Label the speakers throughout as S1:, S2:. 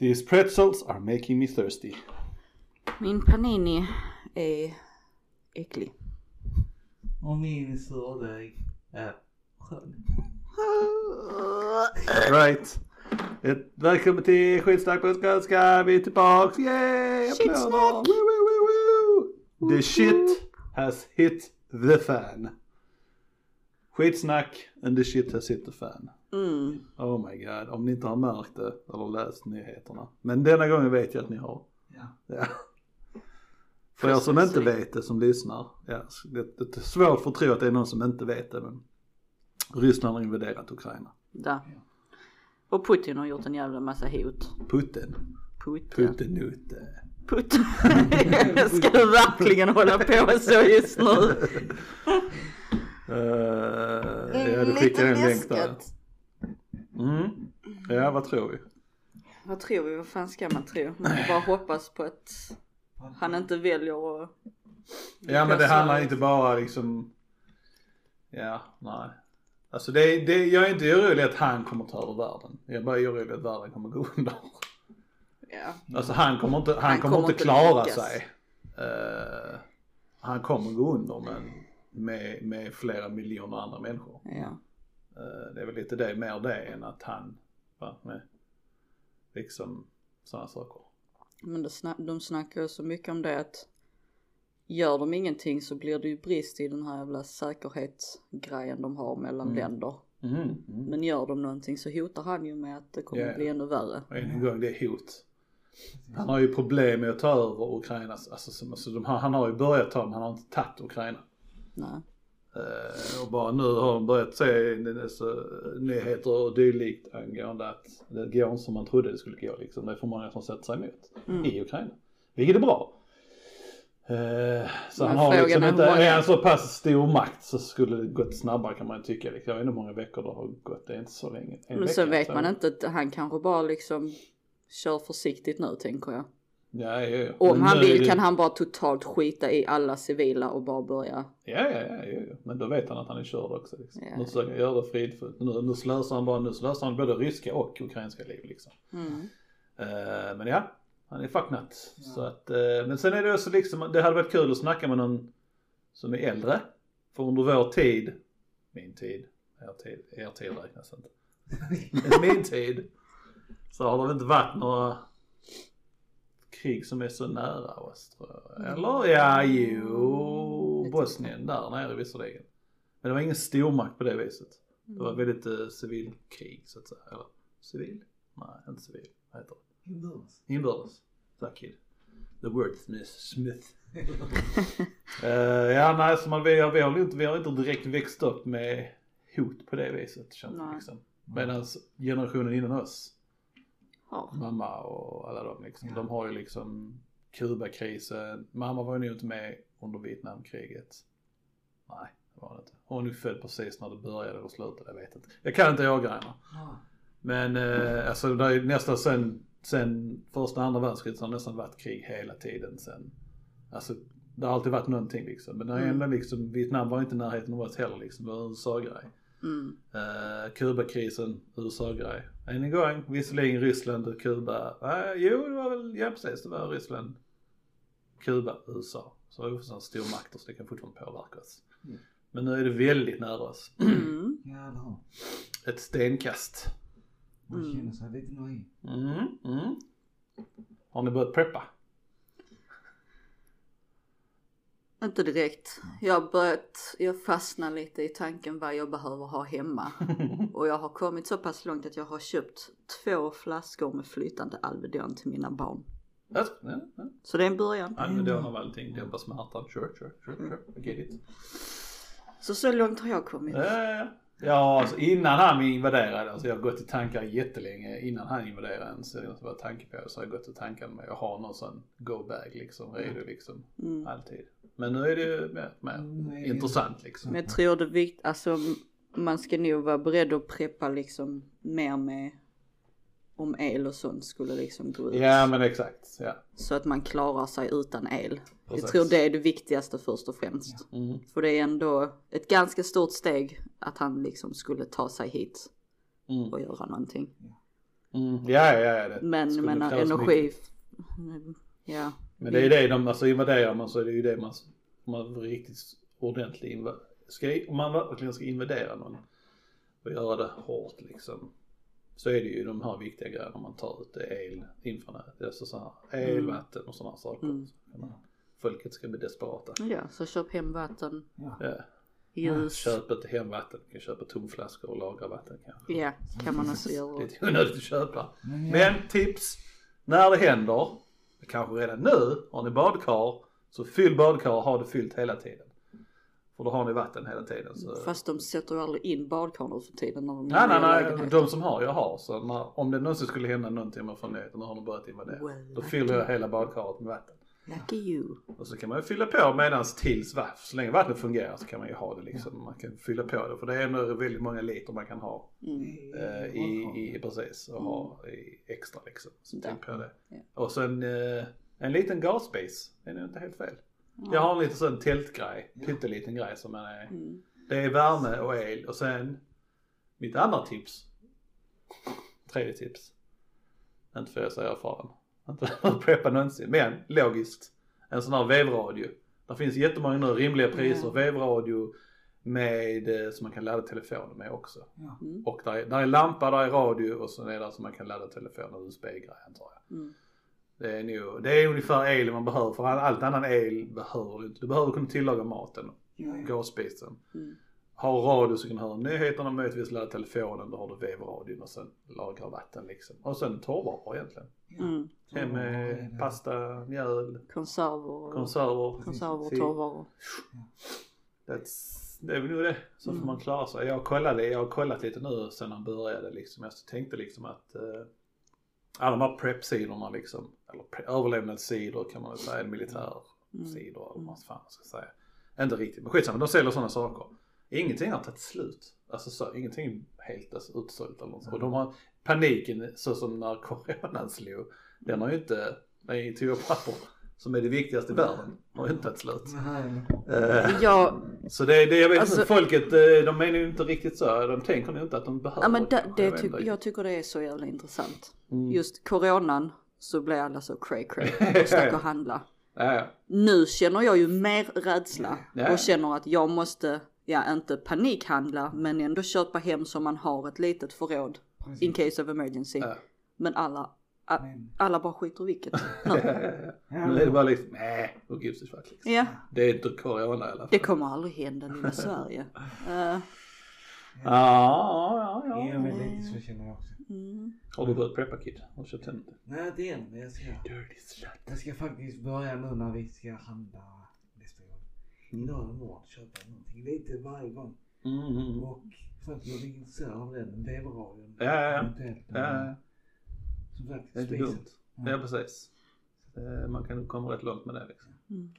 S1: These pretzels are making me thirsty.
S2: Min panini är äcklig.
S3: Och min surdeg är skön.
S1: Right. Ett, välkommen till Skitsnack på skånska. Vi är tillbaks. Yay!
S2: Skitsnack!
S1: Applåder! Woo, woo, woo, woo. The shit has hit the fan. Skitsnack and the shit has hit the fan.
S2: Mm.
S1: Oh my god, om ni inte har märkt det eller läst nyheterna. Men denna gången vet jag att ni har.
S3: Ja.
S1: Ja. För er som inte vet det som lyssnar, ja, det, det är svårt för att tro att det är någon som inte vet det men Ryssland har invaderat Ukraina.
S2: Där. Och Putin har gjort en jävla massa hot.
S1: Putin,
S2: Putin.
S1: Putin ut. eh.
S2: Putin. Ska du verkligen hålla på så just nu?
S1: Uh, ja, du skickar en länk där. Mm. Ja, vad tror vi?
S2: Vad tror vi? Vad fan ska man tro? Man får bara hoppas på att han inte väljer att...
S1: Ja men det handlar inte bara liksom, ja, nej. Alltså det, det, jag är inte orolig att han kommer ta över världen. Jag är bara orolig att världen kommer gå under.
S2: Ja.
S1: Alltså han kommer inte, han
S2: Han
S1: kommer
S2: kommer
S1: inte klara
S2: lyckas.
S1: sig. Eh, han kommer gå under men med, med flera miljoner andra människor.
S2: Ja.
S1: Eh, det är väl lite det, mer det än att han, va, med liksom sådana saker.
S2: Men det snack, de snackar ju så mycket om det att gör de ingenting så blir det ju brist i den här jävla säkerhetsgrejen de har mellan
S1: Mm.
S2: länder.
S1: Mhm, mm.
S2: Men gör de någonting så hotar han ju med att det kommer
S1: ja.
S2: bli ännu värre.
S1: Och en gång, det är hot. Han har ju problem med att ta över Ukrainas, alltså, alltså de han har ju börjat ta men han har inte tagit Ukraina.
S2: Nej.
S1: Eh, och bara nu har de börjat se nyheter och dylikt angående att det går inte som man trodde det skulle gå liksom. Det är för många som sätter sig emot
S2: Mm.
S1: i Ukraina. Vilket är bra. Eh, så
S2: Men
S1: han har liksom inte, är han så pass stor makt så skulle det gått snabbare kan man ju tycka. Liksom. Jag vet inte hur många veckor det har gått, det är inte så länge. En
S2: Men
S1: vecka,
S2: så vet man inte att han kanske bara liksom kör försiktigt nu tänker jag.
S1: Ja, ja, ja.
S2: Om
S1: Men
S2: han vill
S1: det-
S2: kan han bara totalt skita i alla civila och bara börja.
S1: Ja, ja, ja, ja, ja. men då vet han att han är körd också. Liksom.
S2: Ja.
S1: Nu försöker han göra det fridfullt. Nu, nu slösar han bara, nu slösar han både ryska och ukrainska liv liksom.
S2: Mm.
S1: Eh, men ja, han är fucknut. Så att, eh, men sen är det också liksom, det hade varit kul att snacka med någon som är äldre. För under vår tid, min tid, er tid, er tid räknas inte. Min tid, så har det inte varit några krig som är så nära oss tror jag. Eller ja, jo, Bosnien där nere visserligen. Men det var ingen stormakt på det viset. Det
S2: Mm.
S1: var väldigt eh, civilkrig så att säga. Eller civil? Nej, inte civil. Vad heter det?
S3: Inbördes.
S1: Inbördes. Tack kid. The wordsmith. Smith. Eh, ja nej så man, vi, har, vi, har inte, vi har inte direkt växt upp med hot på det viset känns det liksom. Medan generationen innan oss,
S2: Ja.
S1: mamma och alla de liksom,
S3: Ja.
S1: de har ju liksom Kubakrisen. Mamma var ju nog inte med under Vietnamkriget. Nej, det var hon inte. Hon är ju född precis när det började och slutade, jag vet inte. Jag kan inte årgrejerna.
S3: Ja.
S1: Men eh, alltså det är nästan sen, sen första andra världskriget så har det nästan varit krig hela tiden sen. Alltså det har alltid varit någonting liksom. Men det är
S2: Mm.
S1: ändå liksom, Vietnam var inte i närheten av oss heller liksom. Det var en USA-grej.
S2: Mm.
S1: Eh, Kubakrisen, USA-grej. Än en gång, visserligen Ryssland och Kuba. Eh, jo det var väl, ja precis det var Ryssland, Kuba, USA. Så det var sådana stormakter så det kan fortfarande påverka oss.
S3: Mm.
S1: Men nu är det väldigt nära oss.
S2: Mm.
S1: Ett stenkast.
S3: Man
S2: Mm.
S3: känner sig lite naiv.
S1: Mm, mm. Har ni börjat preppa?
S2: Inte direkt. Jag börjat, jag fastnar lite i tanken vad jag behöver ha hemma. Och jag har kommit så pass långt att jag har köpt två flaskor med flytande Alvedon till mina barn.
S1: Ja, ja, ja.
S2: Så det är en början.
S1: Alvedon av allting, dämpa smärtan. Sure, sure, sure, sure. I get it.
S2: Så så långt har jag kommit.
S1: Ja, ja, alltså innan han invaderade, alltså jag har gått i tankar jättelänge. Innan han invaderade ens, jag var tanke på det, så har jag gått i tankar med att ha någon sån go-bag liksom, redo liksom.
S2: Mm.
S1: Alltid. Men nu är det ju mer, mer
S3: Nej.
S1: intressant liksom.
S2: Men jag tror det är viktigt, alltså man ska nog vara beredd att preppa liksom mer med om el och sånt skulle liksom gå ut.
S1: Ja men exakt, ja.
S2: Så att man klarar sig utan el. Jag
S1: Precis.
S2: tror det är det viktigaste först och främst.
S1: Mm.
S2: För det är ändå ett ganska stort steg att han liksom skulle ta sig hit
S1: Mm.
S2: och göra någonting.
S1: Mm. Ja, ja, ja. Det
S2: Men jag menar energi,
S1: mycket.
S2: ja.
S1: Men det är det de, alltså invaderar man så är det ju det man, man riktigt ordentligt inva, ska, om man verkligen ska invadera någon och göra det hårt liksom. Så är det ju de här viktiga grejerna man tar ut, det är el, infranät, alltså så här, el,
S2: Mm.
S1: vatten och sådana saker.
S2: Mm.
S1: Folket ska bli desperata.
S2: Ja, så köp hem vatten,
S3: Ja.
S1: Ja.
S2: ljus.
S1: Köp inte hem vatten, du kan köpa tomflaskor och lagra vatten kanske.
S2: Ja, kan man också göra.
S1: Lite onödigt att köpa.
S3: Men
S1: tips, när det händer, kanske redan nu, har ni badkar, så fyll badkar ha det fyllt hela tiden. För då har ni vatten hela tiden. Så...
S2: Fast de sätter ju aldrig in badkar nu för tiden när de
S1: Nej, nej, nej,
S2: lägenheter.
S1: de som har jag har. Så när, om det någonsin skulle hända någonting med förnöjden, då har de börjat invadera.
S2: Well,
S1: Då fyller jag hela badkaret med vatten.
S2: Lucky you.
S1: Och så kan man ju fylla på medans tills så länge vattnet fungerar så kan man ju ha det liksom. Man kan fylla på det för det är ändå väldigt många liter man kan ha
S2: Mm.
S1: eh, i, i, precis och ha i extra liksom. Så
S2: Där.
S1: tänk på det.
S2: Ja.
S1: Och sen eh, en liten gasbase, det är nog inte helt fel. Jag har en liten sån tältgrej, pytteliten grej som är,
S2: Mm.
S1: det är värme och el och sen mitt andra tips, tredje tips, inte för att jag säga erfaren, inte för att preppa någonsin, men logiskt, en sån här vevradio. Det finns jättemånga nu rimliga priser,
S2: Ja.
S1: vevradio med, eh, som man kan ladda telefonen med också.
S3: Ja.
S2: Mm.
S1: Och där är, där är lampa, där är radio och så är det som man kan ladda telefonen och USB-grejer antar jag.
S2: Mm.
S1: Det är, nog, det är ungefär el man behöver för all, allt annan el behöver du inte. Du behöver kunna tillaga maten,
S3: Ja, ja.
S1: gasspisen.
S2: Mm.
S1: Ha radio så kan du höra nyheterna, möjligtvis ladda telefonen, då har du vevradion och sen lagra vatten liksom. Och sen torrvaror egentligen.
S2: Mm.
S1: Hem med pasta, mjöl,
S2: Konserver
S1: konserver.
S2: konserver och torrvaror.
S1: That's, det är väl nog det. Så
S2: Mm.
S1: får man klara sig. Jag kollade, jag har kollat lite nu sen han började liksom. Jag tänkte liksom att eh, alla de här prep-sidorna liksom, eller pre- överlevnadssidor kan man väl säga, militärsidor eller vad man fan ska säga. Inte riktigt, men skitsamma, de säljer sådana saker. Ingenting har tagit slut. Alltså så, ingenting är helt alltså, utsålt eller något. sånt. Och de har paniken så som när coronan slog. Den har ju inte, den är toapapper som är det viktigaste i världen, har ju inte tagit slut.
S3: Nej.
S1: Eh,
S2: Ja,
S1: så det, det jag vet
S2: Alltså-
S1: inte, folket eh, de menar ju inte riktigt så, de tänker nog inte att de behöver
S2: ja men det, det
S1: Jag vet
S2: ty-
S1: inte.
S2: jag tycker det är så jävla intressant.
S1: Mm.
S2: Just coronan så blev alla så cray cray och stack och handla.
S1: Ja, ja.
S2: Nu känner jag ju mer rädsla
S1: Ja.
S2: och känner att jag måste, ja inte panikhandla men ändå köpa hem så man har ett litet förråd in case of emergency.
S1: Ja.
S2: Men alla, a- alla bara skiter i vilket. nu.
S1: Men det är bara liksom, nej, who gives a fuck liksom.
S2: Ja,
S1: Det är inte corona i alla fall.
S2: det kommer aldrig hända lilla Sverige. Eh,
S1: Ja, ja, ja.
S3: Ja men lite så känner jag också.
S2: mm.
S1: Har du börjat preppa kid? Har du köpt hem det?
S3: Nej det är men jag ska, jag ska faktiskt börja nu när vi ska handla Idag eller imorgon köpa någonting lite varje gång.
S1: Mm, mm.
S3: Och för att jag blir intresserad av den vevradion.
S1: Ja, ja, ja. Ja,
S3: Som sagt
S1: det är inte dumt. Ja, precis. Eh, Man kan nog komma rätt långt med det liksom.
S2: Mm.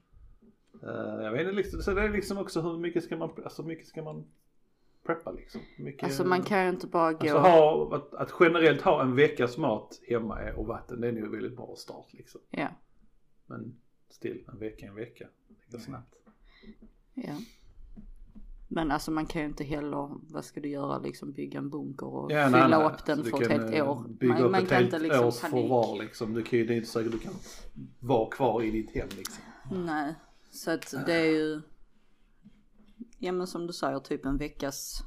S1: Eh, Jag vet inte, liksom, så det är liksom också hur mycket ska man, alltså mycket ska man preppa liksom? Mycket,
S2: Alltså man kan ju inte bara gå.
S1: Alltså ha, att, att generellt ha en veckas mat hemma är- och vatten det är nog en väldigt bra start liksom.
S2: Ja,
S1: Men still, en vecka är en vecka. Det går snabbt.
S2: Ja. Men alltså man kan ju inte heller, vad ska du göra liksom bygga en bunker och
S1: Ja, nej,
S2: fylla
S1: nej.
S2: upp den för ett helt
S1: eh,
S2: år.
S1: Bygga
S2: Man,
S1: upp
S2: man
S1: ett
S2: kan
S1: helt
S2: inte liksom
S1: års
S2: panik.
S1: förvar liksom. Du kan ju, det är inte säkert du kan vara kvar i ditt hem liksom.
S2: Nej, så att det är ju, ja men som du säger typ en veckas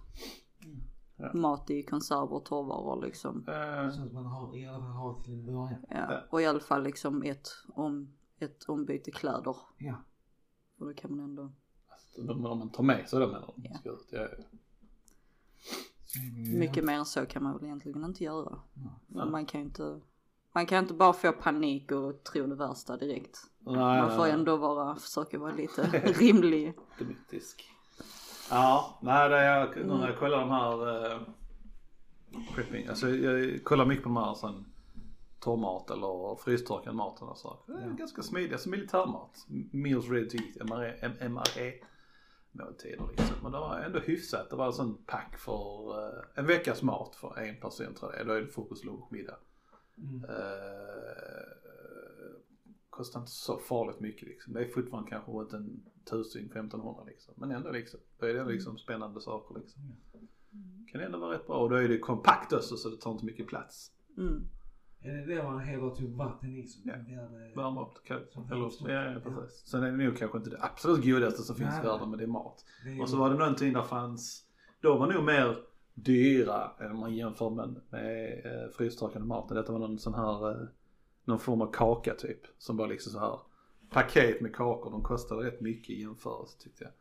S1: Ja.
S2: mat i konserver och torrvaror liksom.
S1: Eh,
S3: Så att man har, i alla fall har till en början.
S2: Ja, och i alla fall liksom ett, om, ett ombyte kläder.
S3: Ja.
S2: Och då kan man ändå,
S1: alltså, om man tar med sig det menar du?
S2: Ja.
S1: Ja, ja.
S3: Mm.
S2: mycket mer än så kan man väl egentligen inte göra. För man kan ju inte, man kan inte bara få panik och tro det värsta direkt.
S1: Nej,
S2: Man får
S1: nej,
S2: ändå vara, försöka vara lite rimlig.
S1: optimistisk. Ja, nej det
S2: Mm.
S1: när jag kollar de här eh, prepping, alltså jag kollar mycket på de här sån torrmat eller frystorkad maten och så. Är ganska smidiga, som militärmat. Meals ready to eat, MRE, MRE måltider liksom. Men det var ändå hyfsat. Det var en sån pack för eh, en veckas mat för en person tror jag. Då är det frukost, lunch, middag.
S3: Mm.
S1: Eh, kostar inte så farligt mycket liksom. Det är fortfarande kanske runt en tusing, 1500 liksom. Men ändå liksom. Då är det liksom spännande saker liksom. Kan ändå vara rätt bra och då är det kompakt också så det tar inte mycket plats.
S2: Mm.
S3: Är det det man häller typ vatten i
S1: Ja. Värma upp ja, ja, precis. Sen är det nog kanske inte det absolut godaste som finns i världen men det är mat.
S3: det är
S1: Och så var det någonting där fanns, de var nog mer dyra än om man jämför med, med eh, frystorkade maten. Detta var någon sån här, eh, någon form av kaka typ. Som var liksom så här paket med kakor. De kostade rätt mycket i jämförelse tyckte jag.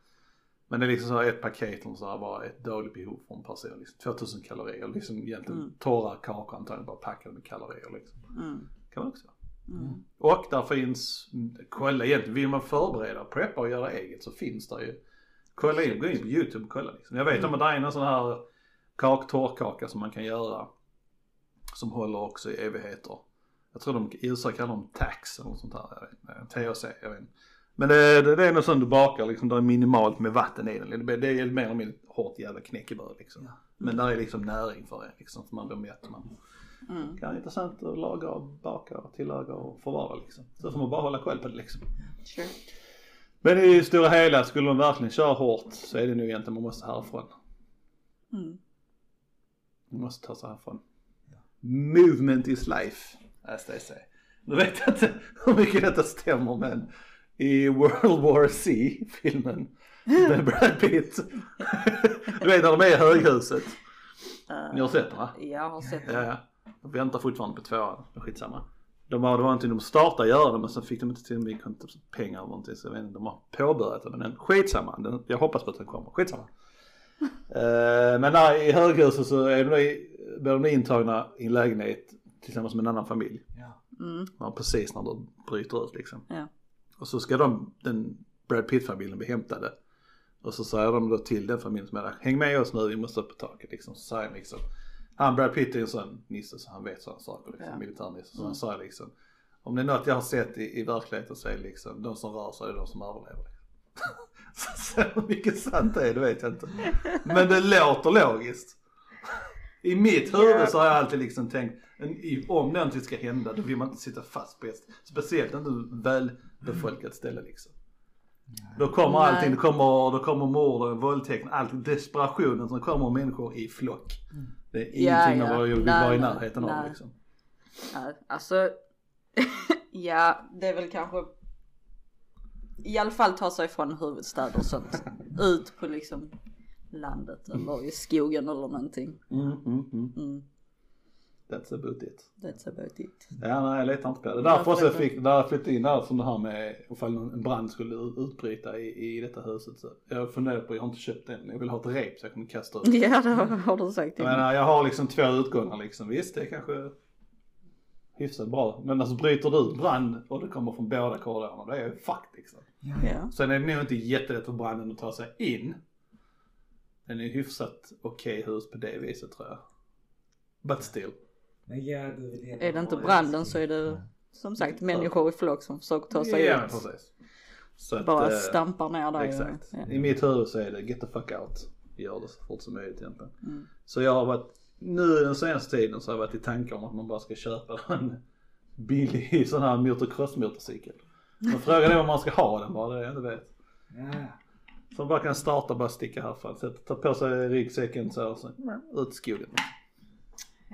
S1: Men det är liksom så här ett paket som så här var ett dagligt behov för en person. Liksom 2000 kalorier. Liksom egentligen
S2: Mm.
S1: torra kakor antagligen bara packade med kalorier liksom.
S2: Mm.
S1: Kan man också göra.
S2: Mm.
S1: Och där finns, kolla egentligen, vill man förbereda, preppa och göra eget så finns det ju. Kolla in, gå in på YouTube och kolla liksom. Jag vet om att det är någon sån här kak, torrkaka som man kan göra. Som håller också i evigheter. Jag tror de i USA kallar dem tax eller något sånt där. Jag vet THC, jag vet inte. Men det, det, det är något sånt du bakar liksom, det är minimalt med vatten i den. Det, det är mer eller mindre hårt jävla knäckebröd liksom.
S3: Ja.
S1: Men där är liksom näring för en liksom, för man blir mätt. Man
S2: Mm.
S1: kan vara intressant att laga och baka och tillaga och förvara liksom. Så får man bara hålla koll på det liksom.
S2: Sure.
S1: Men i det stora hela, skulle de verkligen köra hårt så är det nog egentligen man måste härifrån.
S2: Mm.
S1: Man måste ta sig härifrån. Movement is life, as they say. Nu vet jag inte hur mycket detta stämmer men i World War C filmen med Brad Pitt. du vet när de är i höghuset. Ni har sett den va?
S2: Jag har sett
S1: Ja,
S2: det.
S1: ja. De väntar fortfarande på tvåan, skitsamma. De var, det var någonting de startade göra det men sen fick de inte till inte pengar eller någonting så jag vet inte, de har påbörjat det men den, skitsamma. Den, jag hoppas på att den kommer, skitsamma. Eh, men där i höghuset så är de, blir de intagna i en lägenhet tillsammans med en annan familj.
S3: Ja.
S2: Mm.
S1: Ja, precis när det bryter ut liksom.
S2: Ja.
S1: Och så ska de, den Brad Pitt-familjen bli hämtade. Och så säger de då till den familjen som är där, häng med oss nu, vi måste upp på taket liksom. Så säger liksom, han Brad Pitt är en sån nisse så han vet sådana saker liksom,
S2: Ja.
S1: militärnisse. Så han säger liksom, om det är något jag har sett i, i verkligheten så är det liksom, de som rör sig är de som överlever. så, hur mycket sant det är, det vet jag inte. Men det låter logiskt. I mitt huvud
S2: Ja.
S1: så har jag alltid liksom tänkt, om någonting ska hända då vill man inte sitta fast på ett, speciellt inte välbefolkat ställe liksom. Då kommer
S2: Nej.
S1: allting, det kommer, då kommer morden, våldtäkten, allt, desperationen som kommer människor i flock. Det är
S2: Ja,
S1: ingenting
S2: ja.
S1: av vad jag vill
S2: Nej,
S1: vara i
S2: nej,
S1: närheten av
S2: nej.
S1: liksom.
S2: Ja, alltså, ja det är väl kanske i alla fall ta sig från huvudstäder och sånt. Ut på liksom landet eller i skogen eller någonting.
S1: Mm, mm, mm. That's about it.
S2: that's about it.
S1: Ja nej jag letar inte på det.
S2: Ja,
S1: Därför också jag
S2: det-
S1: fick, när jag flyttade in där som det här med ifall en brand skulle ut- utbryta i, i detta huset. Så jag funderar på, jag har inte köpt den, jag vill ha ett rep så jag kan kasta ut.
S2: Ja det har du sagt till
S1: Jag
S2: mig.
S1: menar jag har liksom två utgångar liksom. Visst det är kanske hyfsat bra. Men alltså bryter du ut brand och det kommer från båda korridorerna, då är jag ju fucked liksom.
S3: Ja.
S2: Ja.
S1: Sen är det nog inte jättelätt för branden att ta sig in. Den är hyfsat okej hus på det viset tror jag. But still.
S3: Men ja, du vill gärna
S2: Är det inte
S3: ha
S2: branden så är det som sagt människor i flock som försöker ta sig
S1: Ja
S2: ut.
S1: precis. Så att,
S2: Bara
S1: eh,
S2: stampar ner där.
S1: Exakt.
S2: Ja.
S1: I mitt huvud så är det get the fuck out. Gör det så fort som möjligt egentligen.
S2: Mm.
S1: Så jag har varit, nu den senaste tiden så har jag varit i tankar om att man bara ska köpa en billig sån här motocross motorcykel. Men frågan är om man ska ha den bara, det är jag inte vet.
S3: Ja.
S1: Som bara kan starta och bara sticka härifrån. Så ta på sig ryggsäcken så och så ut i skogen.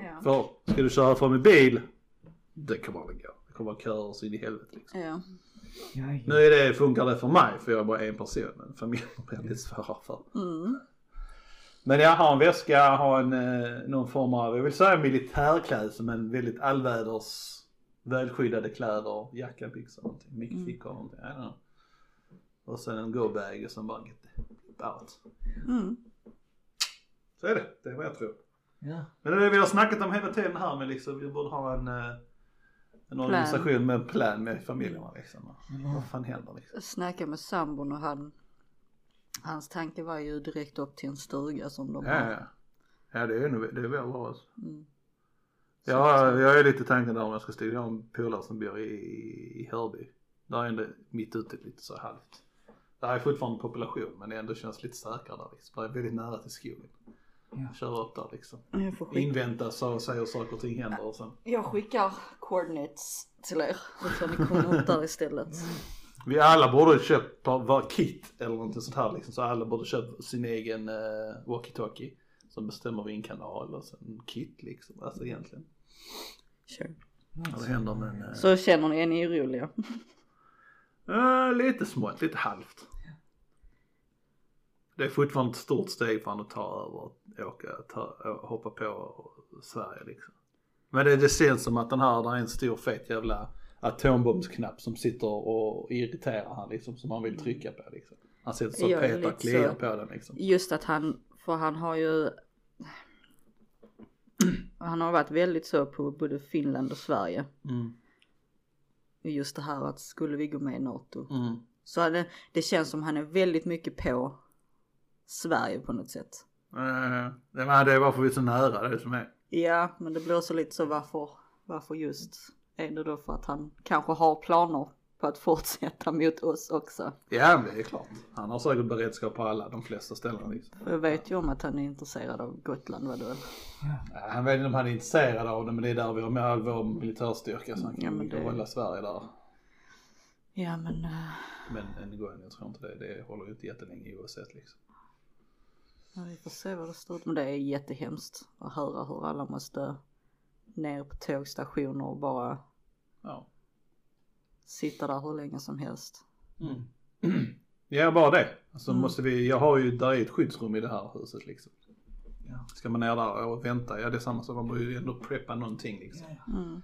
S2: Ja.
S1: För ska du köra fram med bil, det kommer aldrig gå. Det kommer vara köer så in i helvete liksom.
S2: Ja.
S1: Nu är det, funkar det för mig för jag är bara en person men familjen blir lite svårare för.
S2: Mm.
S1: Men jag har en väska, har en, eh, någon form av, jag vill säga militärklädsel men väldigt allväders välskyddade kläder, jacka, byxor, någonting, mycket
S2: Mm.
S1: fickor någonting, I don't know. Och sen en go-bag och sen bara get out.
S2: Mm.
S1: Så är det, det är vad jag tror.
S3: Ja.
S1: Men det är det vi har snackat om hela tiden här med liksom, vi borde ha en, eh, en organisation med en plan med familjerna liksom. Vad fan händer liksom?
S2: Jag snackade med sambon och han, hans tanke var ju direkt upp till en stuga som de
S1: Ja,
S2: har.
S1: ja. Ja det är nog, det är väl bra alltså.
S2: Mm.
S1: Ja, jag är lite tanken där om jag ska studera. Jag har en polare som bor i, i Hörby. Där är det mitt ute lite så halvt. Där är fortfarande population men det ändå känns lite säkrare där liksom. Det är väldigt nära till skogen.
S3: Ja.
S1: Köra upp där liksom. Invänta så säger saker och ting händer och sen.
S2: jag skickar coordinates till er. Så ni komma upp där istället.
S1: Vi alla borde köpt var kit eller någonting sånt här liksom. Så alla borde köpt sin egen uh, walkie-talkie. Som bestämmer vilken kanal och sen kit liksom. Alltså egentligen.
S2: Sure.
S1: Det händer men eh,
S2: Så känner ni, är ni oroliga?
S1: eh, lite smått, lite halvt. Det är fortfarande ett stort steg för han att ta över och åka, ta, hoppa på Sverige liksom. Men det, det känns som att den här, där är en stor fet jävla atombombsknapp som sitter och irriterar han liksom som han vill trycka på liksom. Han sitter så och petar, kliar på den liksom.
S2: Just att han, för han har ju Han har varit väldigt så på både Finland och Sverige.
S1: Mm.
S2: Just det här att skulle vi gå med i NATO.
S1: Mm.
S2: Så det, det känns som han är väldigt mycket på Sverige på något sätt.
S1: Eh, det, är varför vi är så nära det som är.
S2: Ja, men det blir också lite så varför, varför just är det då för att han kanske har planer på att fortsätta mot oss också.
S1: Ja det är klart. Han har säkert beredskap på alla, de flesta ställen liksom.
S2: Jag vet ju om att han är intresserad av Gotland vadå?
S1: Ja, Han vet inte om han är intresserad av det men det är där vi har med all vår militärstyrka så han kan
S2: Ja, men det-
S1: hålla Sverige där.
S2: Ja men eh,
S1: Men en gång, jag tror inte det, det håller ju inte jättelänge oavsett liksom.
S2: Ja, vi får se vad det står. Men det är jättehemskt att höra hur alla måste ner på tågstationer och bara
S1: Ja.
S2: sitta där hur länge som helst.
S1: Ja bara det. Alltså
S2: Mm.
S1: måste vi, jag har ju, där är ett skyddsrum i det här huset liksom.
S3: Ja.
S1: Ska man ner där och vänta, ja det är samma sak, man behöver ju ändå preppa någonting liksom.
S2: Mm.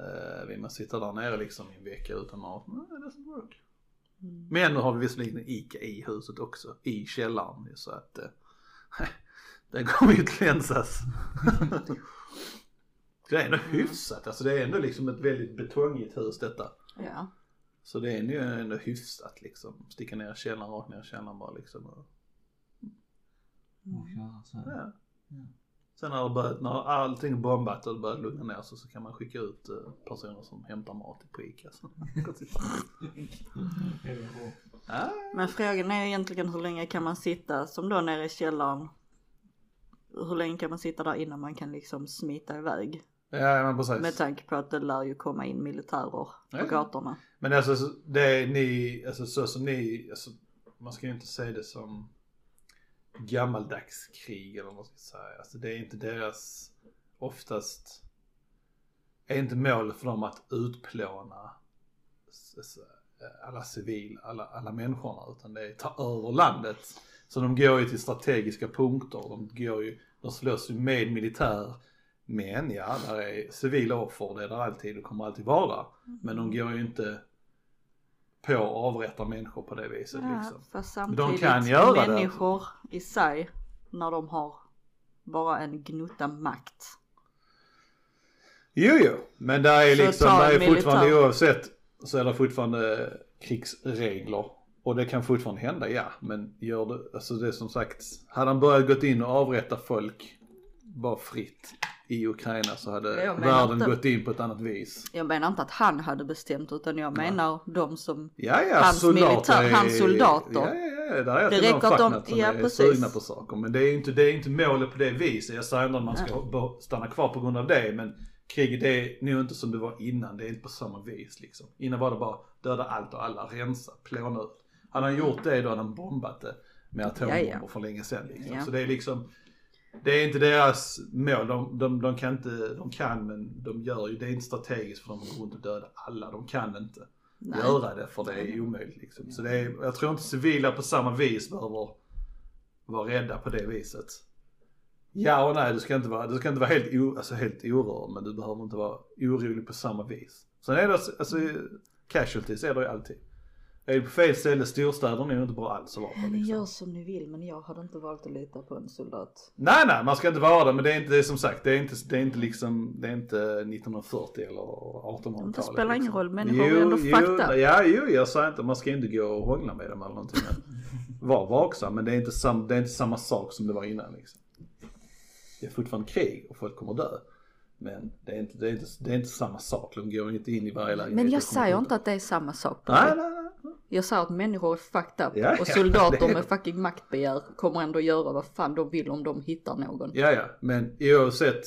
S1: Uh, vill man sitta där nere liksom i en vecka utan mat, det doesn't work.
S2: Mm.
S1: Men nu har vi visserligen en ICA i huset också, i källaren så att det kommer ju klänsas. det är ändå hyfsat, alltså det är ändå liksom ett väldigt betongigt hus detta.
S2: Ja.
S1: Så det är ju ändå hyfsat liksom, sticka ner i källaren, rakt ner i källaren bara liksom. Och,
S3: Och så här.
S1: ja. Sen när, det börjat, när allting bombat och det börjar lugna ner sig så kan man skicka ut eh, personer som hämtar mat på ICA.
S2: Men frågan är egentligen hur länge kan man sitta som då nere i källaren? Hur länge kan man sitta där innan man kan liksom smita iväg?
S1: ja men precis.
S2: Med tanke på att det lär ju komma in militärer på
S1: Ja.
S2: gatorna.
S1: Men alltså så- det är ni, alltså så som ni, alltså man ska ju inte säga det som gammaldags krig eller vad ska säga. Alltså det är inte deras, oftast, är inte målet för dem att utplåna alla civila, alla, alla människorna utan det är ta över landet. Så de går ju till strategiska punkter, de går ju, de slåss ju med militär. Men ja, där är civila offer, det är där alltid och kommer alltid vara. Men de går ju inte på att avrätta människor på det viset
S2: Ja,
S1: liksom. de
S2: samtidigt
S1: kan göra det.
S2: människor i sig när de har bara en gnutta makt.
S1: Jo, jo, men där är
S2: Så
S1: liksom, där är
S2: militär.
S1: fortfarande oavsett så är det fortfarande krigsregler. Och det kan fortfarande hända, ja. Men gör det, alltså det är som sagt, hade han börjat gått in och avrätta folk bara fritt i Ukraina så hade världen
S2: inte-
S1: gått in på ett annat vis.
S2: Jag menar inte att han hade bestämt utan jag menar de som
S1: Ja, ja,
S2: Hans
S1: soldater
S2: militär-
S1: är,
S2: hans soldater.
S1: Ja, ja, ja, där är alltid
S2: räcker att de-
S1: som
S2: ja,
S1: är
S2: precis.
S1: sugna på saker. Men det är ju inte, det är inte målet på det viset. Jag säger inte att man ska stanna kvar på grund av det. Men kriget är nog inte som det var innan. Det är inte på samma vis liksom. Innan var det bara döda allt och alla, rensa, plåna ut. Hade han gjort det då hade han bombat det med atombomber
S2: Ja, ja.
S1: för länge sedan liksom.
S2: Ja.
S1: Så det är liksom det är inte deras mål, de, de, de kan inte, de kan men de gör ju, det är inte strategiskt för dem att gå runt och döda alla, de kan inte
S2: Nej.
S1: göra det för det är omöjligt liksom. Så det är, jag tror inte civila på samma vis behöver vara rädda på det viset. Ja och nej, du ska inte vara, du ska inte vara helt, o, alltså helt orörd men du behöver inte vara orolig på samma vis. Sen är det, alltså casualties är det ju alltid. Är du på fel ställe, storstäder är ju inte bra alls att vara på
S2: Ni
S1: liksom.
S2: gör som ni vill men jag hade inte valt att lita på en soldat.
S1: Nej nej, man ska inte vara det men det är inte, det är som sagt, det är inte, det är inte liksom, det är inte 1940 eller 1800-talet.
S2: Det spelar ingen
S1: liksom.
S2: roll, människor är ändå fucked up.
S1: Ja, jo, jag säger inte, man ska inte gå och hångla med dem eller någonting. Men var vaksam, men det är, inte sam, det är inte samma sak som det var innan liksom. Det är fortfarande krig och folk kommer dö. Men det är inte, det är inte, det är inte samma sak, de går inte in i varje lägenhet.
S2: Men jag säger inte att det är samma sak.
S1: Nej, nej, nej.
S2: Jag säger att människor är fucked up
S1: Ja,
S2: och
S1: ja,
S2: soldater
S1: det-
S2: med fucking maktbegär kommer ändå göra vad fan de vill om de hittar någon.
S1: Ja, ja, men oavsett.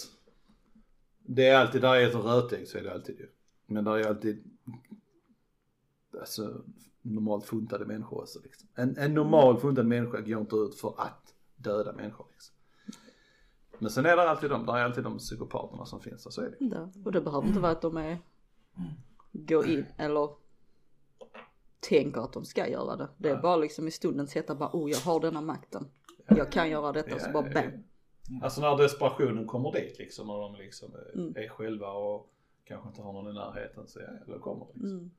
S1: Det är alltid, där är ett rötägg så är det alltid ju. Men där är alltid, alltså normalt funtade människor också liksom. En, en normal funtad människa går inte ut för att döda människor liksom. Men sen är det alltid de, där är alltid de psykopaterna som finns där, så är det.
S2: Ja, och det behöver inte vara att de är, går in eller tänker att de ska göra det. Det är bara liksom i stundens hetta bara, oh jag har denna makten. Jag kan göra detta, så bara bam.
S1: Alltså när desperationen kommer dit liksom, när de liksom
S2: Mm.
S1: är själva och kanske inte har någon i närheten, så ja, då kommer det liksom.
S2: Mm.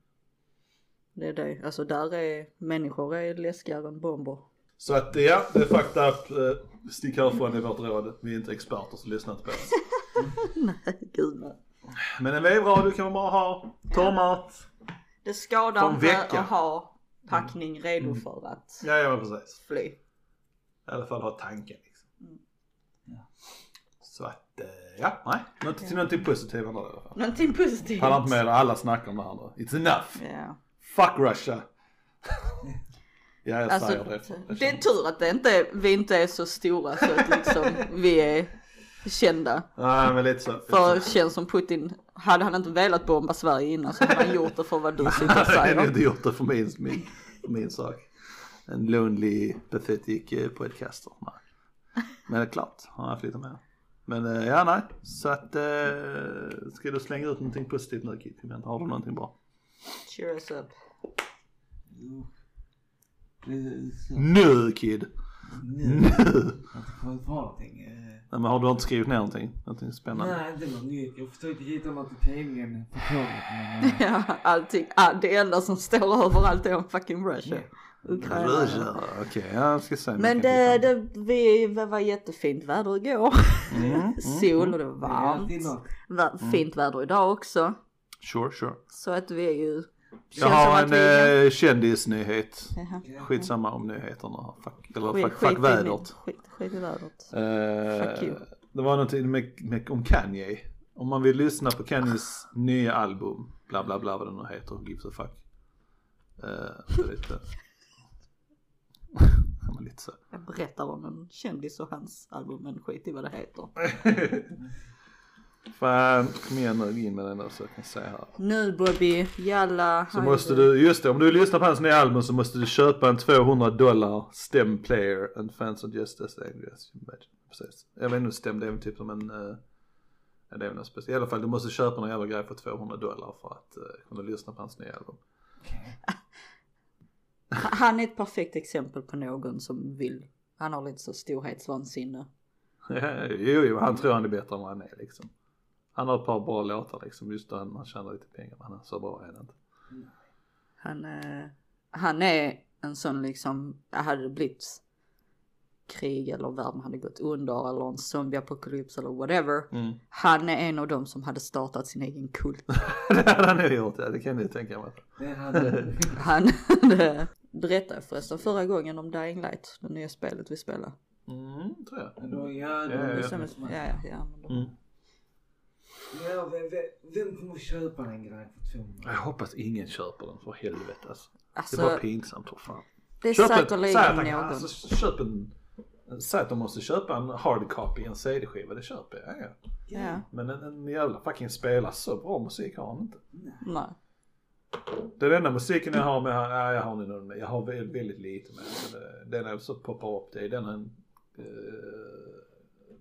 S2: Det är det, alltså där är, människor är läskigare än bomber.
S1: Så att ja, det är fucked up. Eh, Stick härifrån i vårt råd. Vi är inte experter så lyssna inte på oss.
S2: Nej, gud nej.
S1: Men en vevradio kan man bara ha. Torrmat.
S2: Det skadar
S1: För
S2: inte
S1: vecka.
S2: att ha packning redo för att
S1: Ja, ja precis.
S2: fly.
S1: I alla fall ha tanken liksom.
S2: Mm.
S3: Ja.
S1: Så att, eh, ja, nej. Något, till någonting positivt ändå i alla fall.
S2: Någonting positivt.
S1: Pallar inte med det, alla snackar om det här nu. It's enough.
S2: Ja.
S1: Fuck Russia. ja, jag
S2: Alltså,
S1: säger det. Jag
S2: det är tur att det inte, vi inte är så stora så att liksom vi är kända.
S1: Nej, men lite så.
S2: För det känns som Putin, hade han inte velat bomba Sverige innan så hade han gjort det för vad du sitter och
S1: Jag hade
S2: säger.
S1: inte gjort det för min, min, för min sak. En lonely, pathetic eh, podcaster. Nej. Men det är klart, han har haft lite mer. Men eh, ja, nej. Så att, eh, ska du slänga ut någonting positivt nu Kit? Kom igen, Har du någonting bra?
S2: Cheer us up.
S1: Nu Kid!
S3: Nu.
S1: Nej, men har du inte skrivit ner någonting? Någonting spännande?
S3: Nej, inte något nytt. Jag försökte hitta något i tidningen på tåget
S2: Ja, allting, ah, det enda som står överallt är om fucking Russia. Ukraina.
S1: Russia, okej, jag ska om
S2: Men det, det, vi, det var jättefint väder igår.
S1: Mm, mm,
S2: Sol och det var
S3: Det
S2: varmt. Va- Fint väder idag också.
S1: Sure, sure.
S2: Så att vi är ju...
S1: Jag har en
S2: vi-
S1: eh, kändisnyhet.
S2: Jaha.
S1: Skitsamma om nyheterna. Fuck, eller
S2: Skit-
S1: fuck,
S2: skit
S1: fuck
S2: min-
S1: vädret.
S2: Skit, skit i vädret.
S1: Eh,
S2: Fuck you.
S1: det var någonting med, med, om Kanye. Om man vill lyssna på Kanyes nya album, bla bla bla vad det nu heter, gives a fuck. Det är lite... Lite så.
S2: Jag berättar om en kändis och hans album men skit i vad det heter.
S1: Fan, kom igen nu, in med den där så jag kan se här.
S2: Nu Bobby, jalla.
S1: Så måste
S2: du.
S1: just det, om du lyssnar på hans nya album så måste du köpa en 200 dollar STEM player and fans of justice. Yes, precis. Jag vet inte, STEM det är väl typ som en, uh, ja, det är något speciellt. I alla fall du måste köpa någon jävla grej för 200 dollar för att uh, kunna lyssna på hans nya album.
S2: Han är ett perfekt exempel på någon som vill. Han har lite så storhetsvansinne.
S1: jo, jo, han tror han är bättre än vad han är liksom. Han har ett par bra låtar liksom, just då han, han tjänar lite pengar men han är så bra är han inte.
S2: Han, eh, han är en sån liksom, hade det blivit krig eller världen hade gått under eller en zombieapokalyps eller whatever.
S1: Mm.
S2: Han är en av dem som hade startat sin egen kult.
S1: det hade han nog gjort, ja, det kan ni tänka mig.
S3: Det hade...
S2: Han det berättade förresten förra gången om Dying Light, det nya spelet vi spelade.
S1: Mm, tror jag.
S3: Då, ja, då,
S1: Ja, ja,
S2: Det
S1: ja.
S2: Ja, ja, ja.
S1: Mm.
S3: Ja vem, vem, vem kommer köpa den grejen för 200?
S1: Jag hoppas ingen köper den för helvete alltså. Det
S2: Alltså,
S1: var pinsamt för fan.
S2: det är
S1: Köp
S2: säkerligen någon.
S1: alltså, köp en, säg att de måste köpa en hard copy, en CD-skiva, det köper jag. Ja.
S2: Ja,
S1: Men en, en jävla fucking spela så bra musik har han inte.
S2: nej.
S1: Det är den enda musiken jag har med, ja, jag har nog någon med, jag har väldigt, väldigt lite med. Men det- den är så poppar upp, det är den han, uh,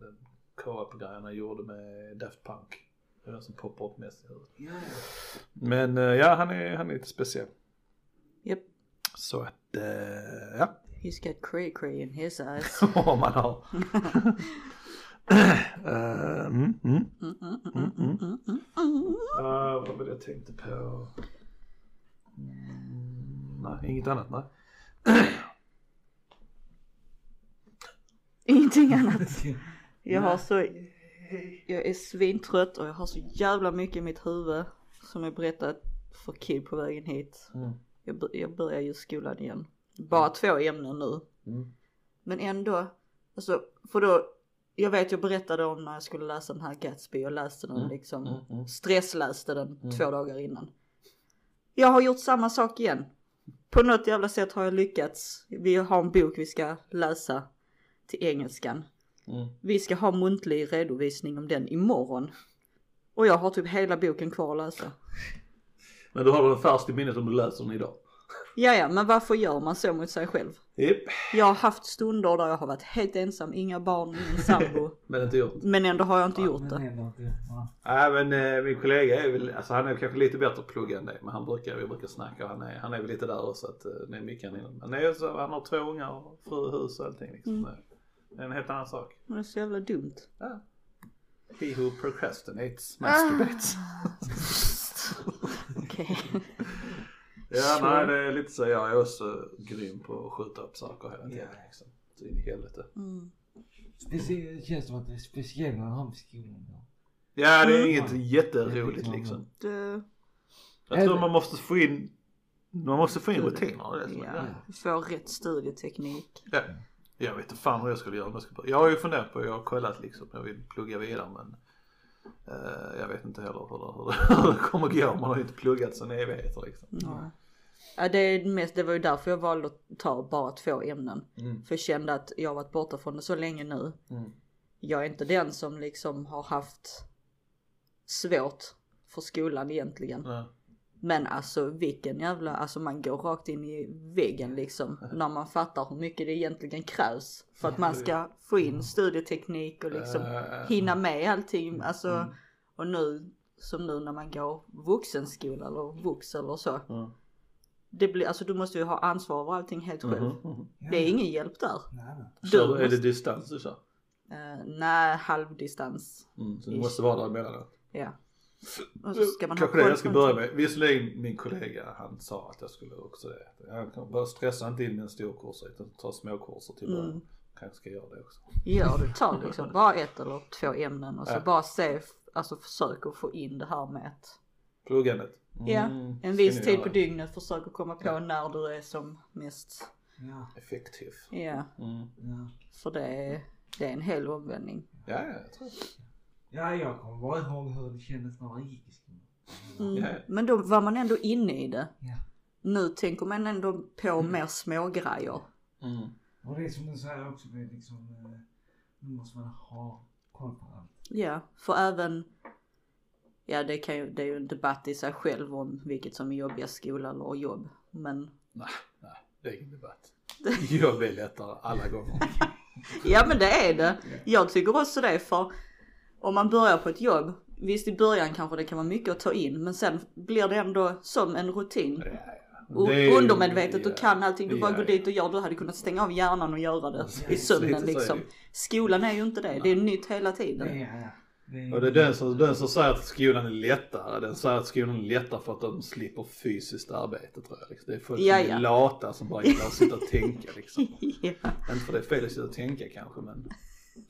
S1: den co-op-grejen han gjorde med Daft Punk. Det är den som poppar upp mest i huvudet.
S3: Ja.
S1: Men eh, ja, han är, han är lite speciell.
S2: Yep.
S1: Så att, eh, ja.
S2: He's got cray cray in his eyes.
S1: Om man har. Vad var det jag tänkte på? Mm, nej, inget annat nej.
S2: Ingenting annat. Jag har så, jag är svintrött och jag har så jävla mycket i mitt huvud som jag berättat för Kid på vägen hit.
S1: Mm.
S2: Jag, jag börjar ju skolan igen. Bara två ämnen nu.
S1: Mm.
S2: Men ändå, alltså för då, jag vet jag berättade om när jag skulle läsa den här Gatsby, jag läste den
S1: Mm,
S2: liksom,
S1: mm, mm.
S2: stressläste den två dagar innan. Jag har gjort samma sak igen. På något jävla sätt har jag lyckats. Vi har en bok vi ska läsa till engelskan.
S1: Mm.
S2: Vi ska ha muntlig redovisning om den imorgon. Och jag har typ hela boken kvar att läsa.
S1: Men du har den färskt i minnet om du läser den idag?
S2: Ja, ja, men varför gör man så mot sig själv?
S1: Japp.
S2: Jag har haft stunder där jag har varit helt ensam, inga barn, ingen sambo.
S1: Men inte gjort.
S2: Men ändå har jag inte gjort
S3: Men
S2: det.
S3: inte. Ja.
S1: Nej men eh, min kollega är väl, alltså han är kanske lite bättre på att plugga än det. Men han brukar, vi brukar snacka och han är, han är väl lite där också att eh, det är mycket han hinner. Men det är så, han har två ungar och fru, hus och allting liksom. Det är en helt annan sak.
S2: Men det är så jävla dumt.
S1: Ja. He who procrastinates masturbates.
S2: Okej.
S1: Ja nej det är lite så, jag är också grym på att skjuta upp saker hela tiden
S3: Ja.
S1: liksom. Så in i helvete.
S2: Mm.
S3: Det känns som att det är speciellt när han har med skolan. då.
S1: Ja det är
S2: Mm.
S1: inget jätteroligt liksom.
S2: Det,
S1: Jag tror man måste få in, man måste få in rutiner. Det som är
S2: ja,
S1: grejen.
S2: få rätt studieteknik.
S1: Ja. Jag vet inte fan hur jag skulle göra om jag skulle börja. Jag har ju funderat på, jag har kollat liksom, jag vill plugga vidare men eh, jag vet inte heller hur det, hur det, hur det kommer gå. Man har ju inte pluggat sen evigheter liksom.
S2: Ja. Ja, det, är mest, det var ju därför jag valde att ta bara två ämnen.
S1: Mm.
S2: För jag kände att jag har varit borta från det så länge nu.
S1: Mm.
S2: Jag är inte den som liksom har haft svårt för skolan egentligen.
S1: Ja.
S2: Men alltså vilken jävla, alltså man går rakt in i väggen liksom. När man fattar hur mycket det egentligen krävs. För att man ska få in studieteknik och liksom
S1: Eh,
S2: hinna med allting. Alltså,
S1: Mm.
S2: och nu, som nu när man går vuxenskola eller vux eller så.
S1: Ja.
S2: Det blir, alltså du måste ju ha ansvar över allting helt själv.
S1: Mhm, mhm.
S2: Det är ingen hjälp där. Du
S1: är det distans du kör?
S2: Uh, nej, halvdistans.
S1: Mm, så du måste vara där emellanåt.
S2: Ja. Och så ska man ha
S1: Kanske det
S2: koll
S1: jag ska börja med. Visserligen min kollega han sa att jag skulle också det. Jag bara stressa inte in med en stor kurs utan ta små kurser till början.
S2: Mm.
S1: Kanske ska göra det också.
S2: Gör det, ta liksom bara ett eller två ämnen och så
S1: Ja.
S2: bara se, alltså försök att få in det här med att
S1: Pluggandet.
S2: Ja,
S1: Mm,
S2: en
S1: ska
S2: viss tid
S1: göra.
S2: på dygnet försök att komma på när du är som mest,
S3: Ja,
S1: Effektiv.
S2: ja,
S1: Mm.
S3: ja.
S2: för det är, det är en hel omvändning.
S1: Ja, ja, jag tror det.
S3: Ja, jag kommer bara ihåg hur det kändes när man gick i skolan.
S2: Mm.
S1: Ja.
S2: Men då var man ändå inne i det.
S3: Ja.
S2: Nu tänker man ändå på mer små grejer.
S1: Mm.
S3: Och det är som du säger också, det är liksom, eh, nu måste man ha koll på allt.
S2: Ja, för även, ja det, kan ju, det är ju en debatt i sig själv om vilket som är jobbigast, skola eller jobb. Men,
S1: Nej, nej, det är ingen debatt. Jobb är lättare alla gånger.
S2: ja men det är det. Jag tycker också det för om man börjar på ett jobb, visst i början kanske det kan vara mycket att ta in men sen blir det ändå som en rutin.
S1: Ja, ja.
S2: Och
S1: Det
S2: undermedvetet
S1: ja,
S2: och kan allting. Du bara går
S1: ja.
S2: dit och gör. Du hade kunnat stänga av hjärnan och göra det i sömnen liksom. Skolan är ju inte det. Det är nytt hela tiden.
S1: Och det är den som, den som säger att skolan är lättare, den säger att skolan är lättare för att de slipper fysiskt arbete tror jag. Liksom. Det är folk
S2: Ja,
S1: som är
S2: ja.
S1: lata som bara gillar att sitta och tänka liksom.
S2: ja.
S1: Inte för det är fel att sitta och tänka kanske men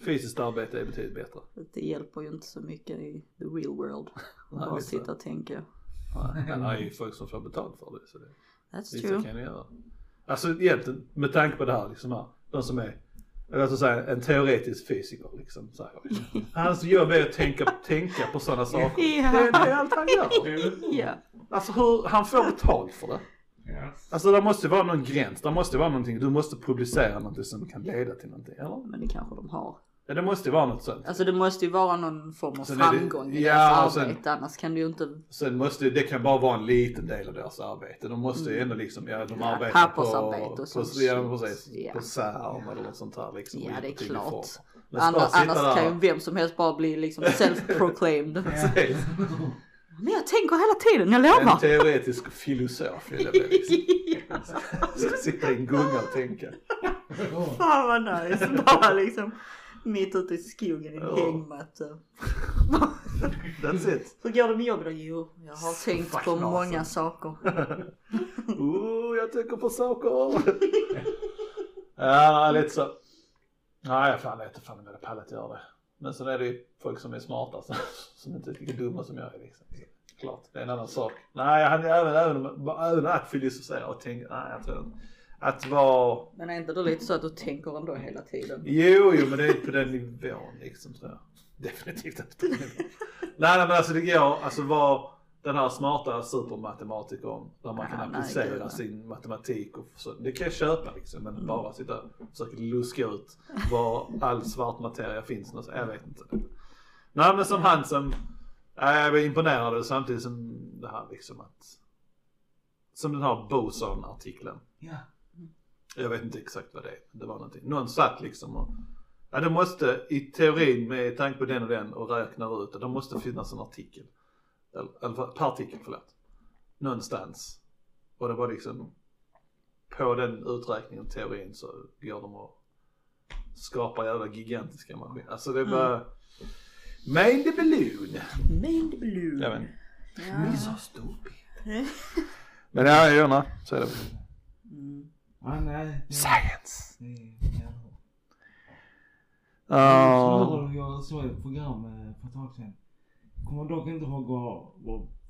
S1: fysiskt arbete är betydligt bättre.
S2: Det hjälper ju inte så mycket i the real world.
S1: Nej,
S2: Bara
S1: så.
S2: sitta och tänka.
S1: Nej, Men det är ju folk som får betalt för det. Så det
S2: That's true.
S1: kan ju göra. Alltså egentligen med tanke på det här liksom här, de som är eller att säga en teoretisk fysiker liksom. Så här. Hans jobb är att tänka, tänka på sådana saker.
S2: Ja.
S1: Det, det är allt han gör.
S2: Ja.
S1: Alltså hur, han får betalt för det.
S3: Ja.
S1: Alltså det måste vara någon gräns, det måste vara någonting, du måste publicera någonting som kan leda till någonting, eller?
S2: Men det kanske de har.
S1: Ja det måste ju vara något sånt.
S2: Alltså det måste ju vara någon form av
S1: Sen det-
S2: framgång i
S1: ja,
S2: deras
S1: och sen-
S2: arbete. Annars kan du ju inte.
S1: Sen måste, det kan bara vara en liten del av deras arbete. De måste ju ändå liksom, ja de
S2: Mm. Ja,
S1: arbetar
S2: pappersarbete
S1: på,
S2: och
S1: på,
S2: sånt
S1: ja, precis,
S2: shit.
S1: på Särm eller något sånt här liksom.
S2: Ja det är klart. Annars, annars kan ju vem som helst bara bli liksom self-proclaimed. Men jag tänker hela tiden, jag
S1: en
S2: lovar.
S1: teoretisk filosof vill jag bli liksom. Sitta i en gunga och tänka.
S2: Fan vad nice. Bara liksom mitt ute i skogen i en hängmatta.
S1: That's it.
S2: Hur går det med jobbet då? Jo, jag har tänkt
S1: Fuck
S2: på
S1: nasen.
S2: många saker.
S1: Oh, jag tänker på saker. ja, lite så. Nej, jag fan vet fan om jag hade pallat göra det. Men sen är det ju folk som är smarta som, som inte är lika dumma som jag är liksom. Klart, det är en annan sak. Nej, han är även, även, även att filosofera och tänka, nej jag tror inte. Att vara,
S2: Men är inte det lite så att du tänker ändå hela tiden?
S1: jo, jo men det är på den nivån liksom tror jag. Definitivt inte på den nivån. nej, nej men alltså det går, alltså vara den här smarta supermatematikern där man kan
S2: Ja, nej,
S1: applicera
S2: nej.
S1: sin matematik och så, det kan jag köpa liksom men bara sitta och försöka luska ut var all svart materia finns någonstans. Jag vet inte. Nej men som han som, nej, jag var imponerad samtidigt som det här liksom att som den här Boson-artikeln.
S3: Ja.
S1: Jag vet inte exakt vad det är, men det var någonting. Någon satt liksom och, ja det måste i teorin med tanke på den och den och räknar ut det, det måste finnas en artikel. Eller, eller partikel, förlåt. Någonstans. Och det var liksom, på den uträkningen, teorin så går de och skapar jävla gigantiska maskiner. Alltså det var, mind the balloon.
S2: Main blue.
S1: Jag vet inte.
S2: Ja.
S1: så stupid. Men ja, Jonna, så är det.
S2: Mm.
S1: Science. Ja.
S3: Jag såg ett program eh, för ett tag sedan. Kommer dock inte ihåg vad,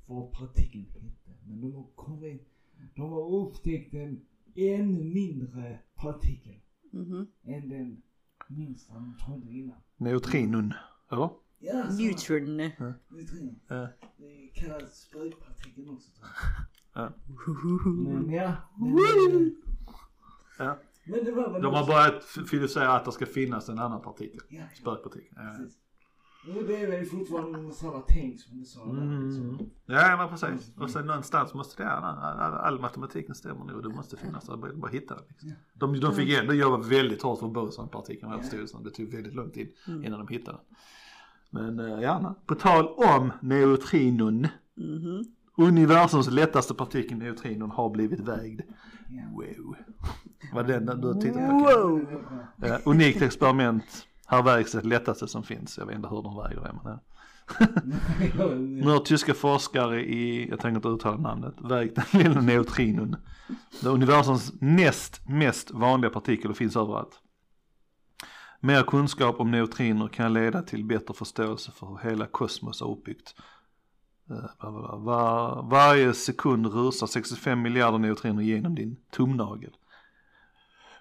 S3: vad, partikeln hette. Men de har kommit, de har upptäckt en ännu mindre partikel
S2: Mhm.
S3: än den minsta de trodde innan.
S1: Neutrinon, eller?
S3: Ja, så.
S2: Neutron.
S3: Neutron.
S1: Ja.
S3: Det kallas spökpartikeln också tror
S1: Ja.
S3: Men ja. Men,
S1: Ja.
S3: men det var väl
S1: De har
S3: också-
S1: börjat filosofera att det ska finnas en annan partikel.
S3: Ja,
S1: Spökpartikel. Ja.
S3: precis. Och det är väl fortfarande samma tänk som du sa. där,
S1: Mm.
S3: liksom.
S1: Ja, men precis. Och sen någonstans måste det, all, all, all matematiken stämmer nog. Det måste finnas där, bara, bara hitta det. Liksom.
S3: Ja.
S1: De, de fick ändå jobba väldigt hårt för Boson-partikeln, vad jag förstod det som. Det tog väldigt lång tid innan de hittade den. Men gärna. På tal om neutrinon.
S2: Mhm.
S1: Universums lättaste partikel, neutrinon, har blivit vägd. Wow. Var det den du tittade på?
S2: Wow.
S1: Uh, unikt experiment. Här vägs det lättaste som finns. Jag vet inte hur de väger det men. Nu har tyska forskare i, jag tänker inte uttala namnet, vägt den lilla neutrinon. Det är universums näst mest vanliga partikel och finns överallt. Mer kunskap om neutriner kan leda till bättre förståelse för hur hela kosmos är uppbyggt. Eh, Var, varje sekund rusar 65 miljarder neutriner genom din tumnagel.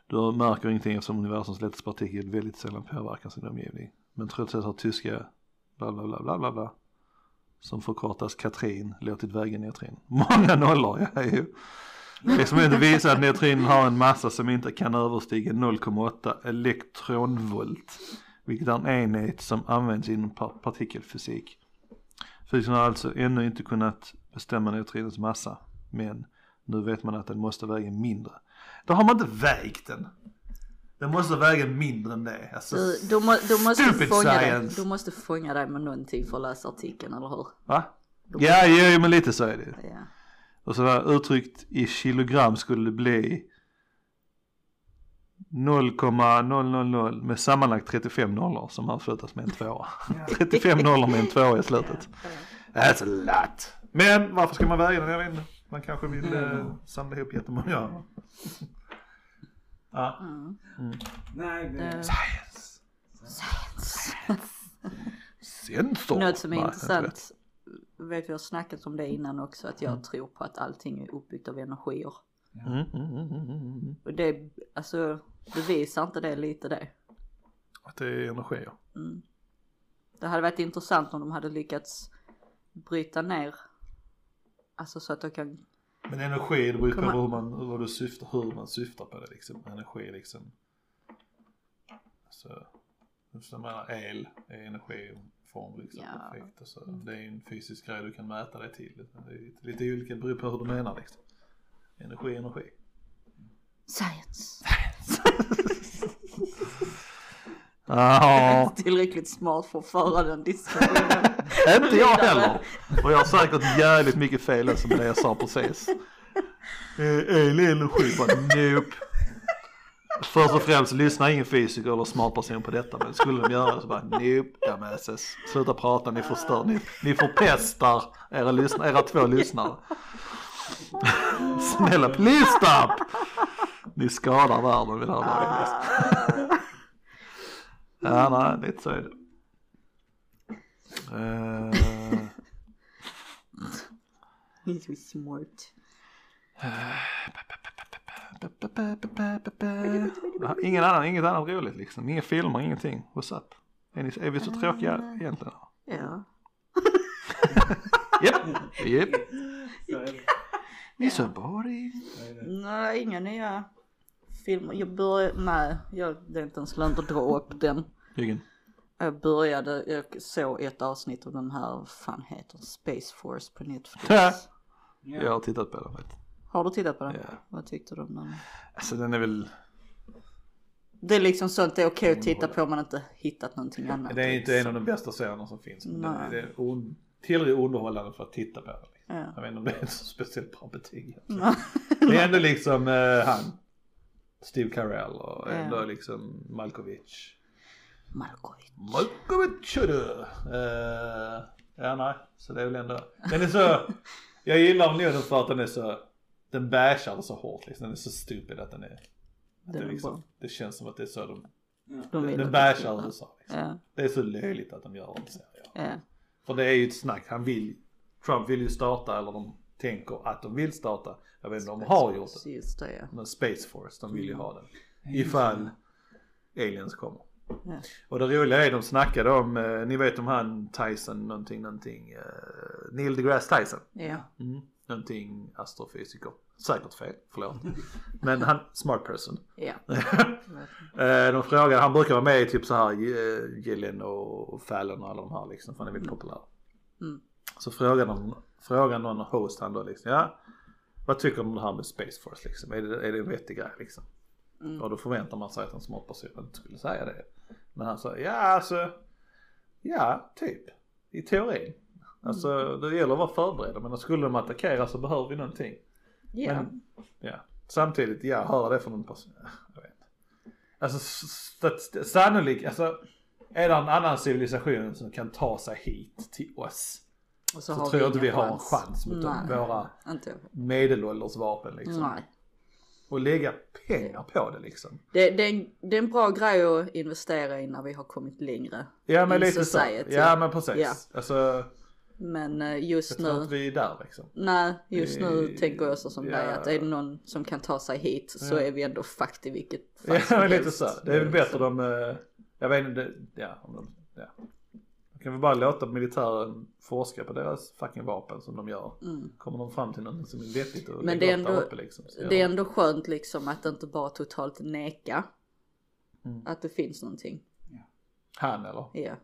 S1: Du märker ingenting eftersom universums lättaste partikel väldigt sällan påverkar sin omgivning. Men trots det har tyska bla bla bla bla bla bla som förkortas Katrin låtit väga neutrin. Många nollor, ja ju. Experimentet visar att neutrinen har en massa som inte kan överstiga 0,8 elektronvolt. Vilket är en enhet som används inom par- partikelfysik. Fysikerna har alltså ännu inte kunnat bestämma neutrinens massa. Men nu vet man att den måste väga mindre. Då har man inte vägt den. Den måste väga mindre än det. Alltså,
S2: Du, du, må, du, måste fånga dig, du måste fånga dig med någonting för att läsa artikeln, eller hur?
S1: Va? Ja, ja, men lite så är det.
S2: Ja.
S1: Och så var uttryckt i kilogram skulle det bli 0,000 med sammanlagt 35 nollor som avslutas med en tvåa. 35 nollor med en tvåa i slutet. That's a lot. Men varför ska man väga den? Jag vet inte. Man kanske vill eh, samla ihop jättemånga. Ja.
S2: Mm.
S3: Nej, det...
S2: Eh,
S1: Science. Sensor.
S2: Något som är intressant, vet vi har snackat om det innan också, att jag tror på att allting är uppbyggt av energier.
S1: Mm, mm, mm, mm, mm.
S2: Och det, alltså, bevisar inte det lite det?
S1: Att det är energier.
S2: Mm. Det hade varit intressant om de hade lyckats bryta ner, alltså så att de kan,
S1: Men energi, det beror ju på hur man, vad du syftar, hur man syftar på det liksom. Energi liksom. Så, jag menar el är energiform liksom.
S2: Ja.
S1: Effekt, och så. Det är en fysisk grej du kan mäta det till. Det är lite, lite olika, beror på hur du menar liksom. Energi, energi.
S2: science!
S1: Ja,
S2: Tillräckligt smart för att föra den diskussionen.
S1: inte jag heller. Och jag har säkert jävligt mycket fel som det jag sa precis. El är energi, bara nope. Först och främst lyssnar ingen fysiker eller smart person på detta men skulle de göra det så bara nope, dummasses. Sluta prata, ni förstör, ni, ni förpestar era, lyssna, era två lyssnare. Snälla please stop! Ni skadar världen vid det här laget. Ja nej, lite så är det. Eh,
S2: He's smart.
S1: Ingen annan, inget annat roligt liksom. Inga filmer, ingenting. What's up? Är, ni, är vi så tråkiga egentligen?
S2: Ja.
S1: Japp, japp.
S3: Så.
S1: Ni är så boring.
S2: Nej, inga nya filmer. Jag började, nej, jag, det är inte ens lönt att dra upp den.
S1: Jürgen.
S2: Jag började, jag såg ett avsnitt av den här, vad fan heter den? Space Force på Netflix.
S1: Ja. Jag har tittat på det faktiskt.
S2: Har du tittat på den?
S1: Ja.
S2: Vad tyckte du om den?
S1: Alltså den är väl,
S2: Det är liksom sånt det är okej att titta på om man inte hittat någonting annat.
S1: det är inte en av de bästa serierna som finns. Men det,
S2: Nej.
S1: det är un, tillräckligt underhållande för att titta på. Liksom.
S2: Ja.
S1: Jag vet inte om det är ett så speciellt bra betyg.
S2: Nej.
S1: Det är ändå liksom eh, han, Steve Carell och
S2: Ja.
S1: ändå liksom Malkovich.
S2: Malkovich.
S1: Malkovich du! Uh, ja nej, så det är väl ändå, den är så, jag gillar nog den för att den är så, den bashar det så hårt liksom. Den är så stupid att den är, att
S2: Den
S1: det,
S2: är
S1: liksom, det känns som att det är så de,
S2: De vill
S1: den
S2: att
S1: bashar USA liksom.
S2: Ja,
S1: Det är så löjligt att de gör en serie.
S2: ja.
S1: För det är ju ett snack, han vill, Trump vill ju starta eller de tänker att de vill starta, jag vet inte om de har gjort det.
S2: Just det ja.
S1: Men Space Force, de vill ju ha den. Ifall aliens kommer.
S2: Ja.
S1: Och det roliga är de snackade om, eh, ni vet om han Tyson någonting, någonting, eh, Neil deGrasse Tyson.
S2: Ja.
S1: Mm. Någonting astrofysiker. Säkert fel, förlåt. Men han, smart person.
S2: Ja.
S1: Eh, de frågade, han brukar vara med i typ så här eh, Gillen och Fallon och alla de här liksom, för han är väldigt populär.
S2: Mm.
S1: Så frågade de, frågade någon host han då liksom, ja, vad tycker du om det här med Space Force liksom? Är det, är det en vettig grej liksom?
S2: Mm.
S1: Och då förväntar man sig att en smart person inte skulle säga det. Men han sa, ja alltså, ja typ, i teorin. Alltså det gäller att vara förberedda men skulle de attackera så behöver vi någonting.
S2: Ja.
S1: Men, ja. Samtidigt, ja, höra det från en person. ja, Jag vet. Alltså sannolikt, alltså är det en annan civilisation som kan ta sig hit till oss.
S2: Och
S1: Så,
S2: har
S1: tror jag inte vi har en chans mot dem,
S2: Nej.
S1: våra
S2: Inte
S1: medelålders vapen liksom.
S2: Nej.
S1: Och lägga pengar på det liksom.
S2: Det, det, är en, det är en bra grej att investera i när vi har kommit längre.
S1: Ja men lite så. Ja men precis.
S2: Ja.
S1: Alltså
S2: Men eh,
S1: jag
S2: just
S1: tror
S2: nu,
S1: inte vi är där liksom.
S2: nej just nu
S1: Eh,
S2: tänker jag så som
S1: ja.
S2: dig att är det någon som kan ta sig hit så
S1: Ja.
S2: är vi ändå fucked i vilket fall
S1: Ja
S2: som
S1: men lite så. Det är väl bättre de, eh, jag vet inte, det- ja. Om de, ja. Kan vi bara låta militären forska på deras fucking vapen som de gör.
S2: Mm.
S1: Kommer de fram till något som är vettigt och
S2: Men det är ändå-
S1: uppe liksom.
S2: Det är ändå skönt liksom att inte bara totalt neka
S1: Mm.
S2: att det finns någonting.
S1: Han eller?
S2: Ja.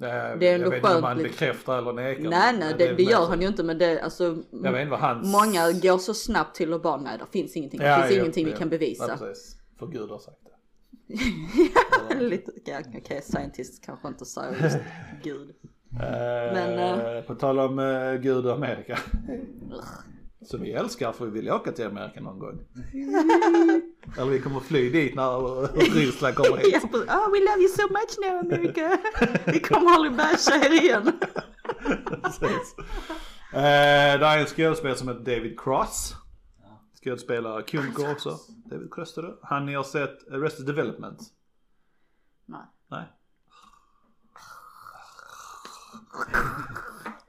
S2: Det är
S1: jag vet inte om han
S2: liksom.
S1: bekräftar eller nekar.
S2: Nej nej det, det
S1: mer
S2: gör han ju inte men det alltså
S1: Jag vet inte vad hans...
S2: Många går så snabbt till att bara nej det finns ingenting, det
S1: Ja,
S2: finns
S1: ja,
S2: ingenting vi
S1: ja.
S2: kan bevisa.
S1: Ja, precis. För Gud har sagt det.
S2: Lite, okej scientist kanske inte säger just gud.
S1: Men,
S2: eh,
S1: På tal om uh, Gud och Amerika. Så vi älskar för vi vill åka till Amerika någon gång. Eller vi kommer fly dit när Ryssland kommer hit.
S2: Jesper, oh we love you so much now America. Vi kommer aldrig basha er igen.
S1: Precis. Eh, det är en skådespelare som heter David Cross. Skådespelare komiker också. David Cross är det. Han ni har sett Arrested Development?
S2: Nej.
S1: Nej.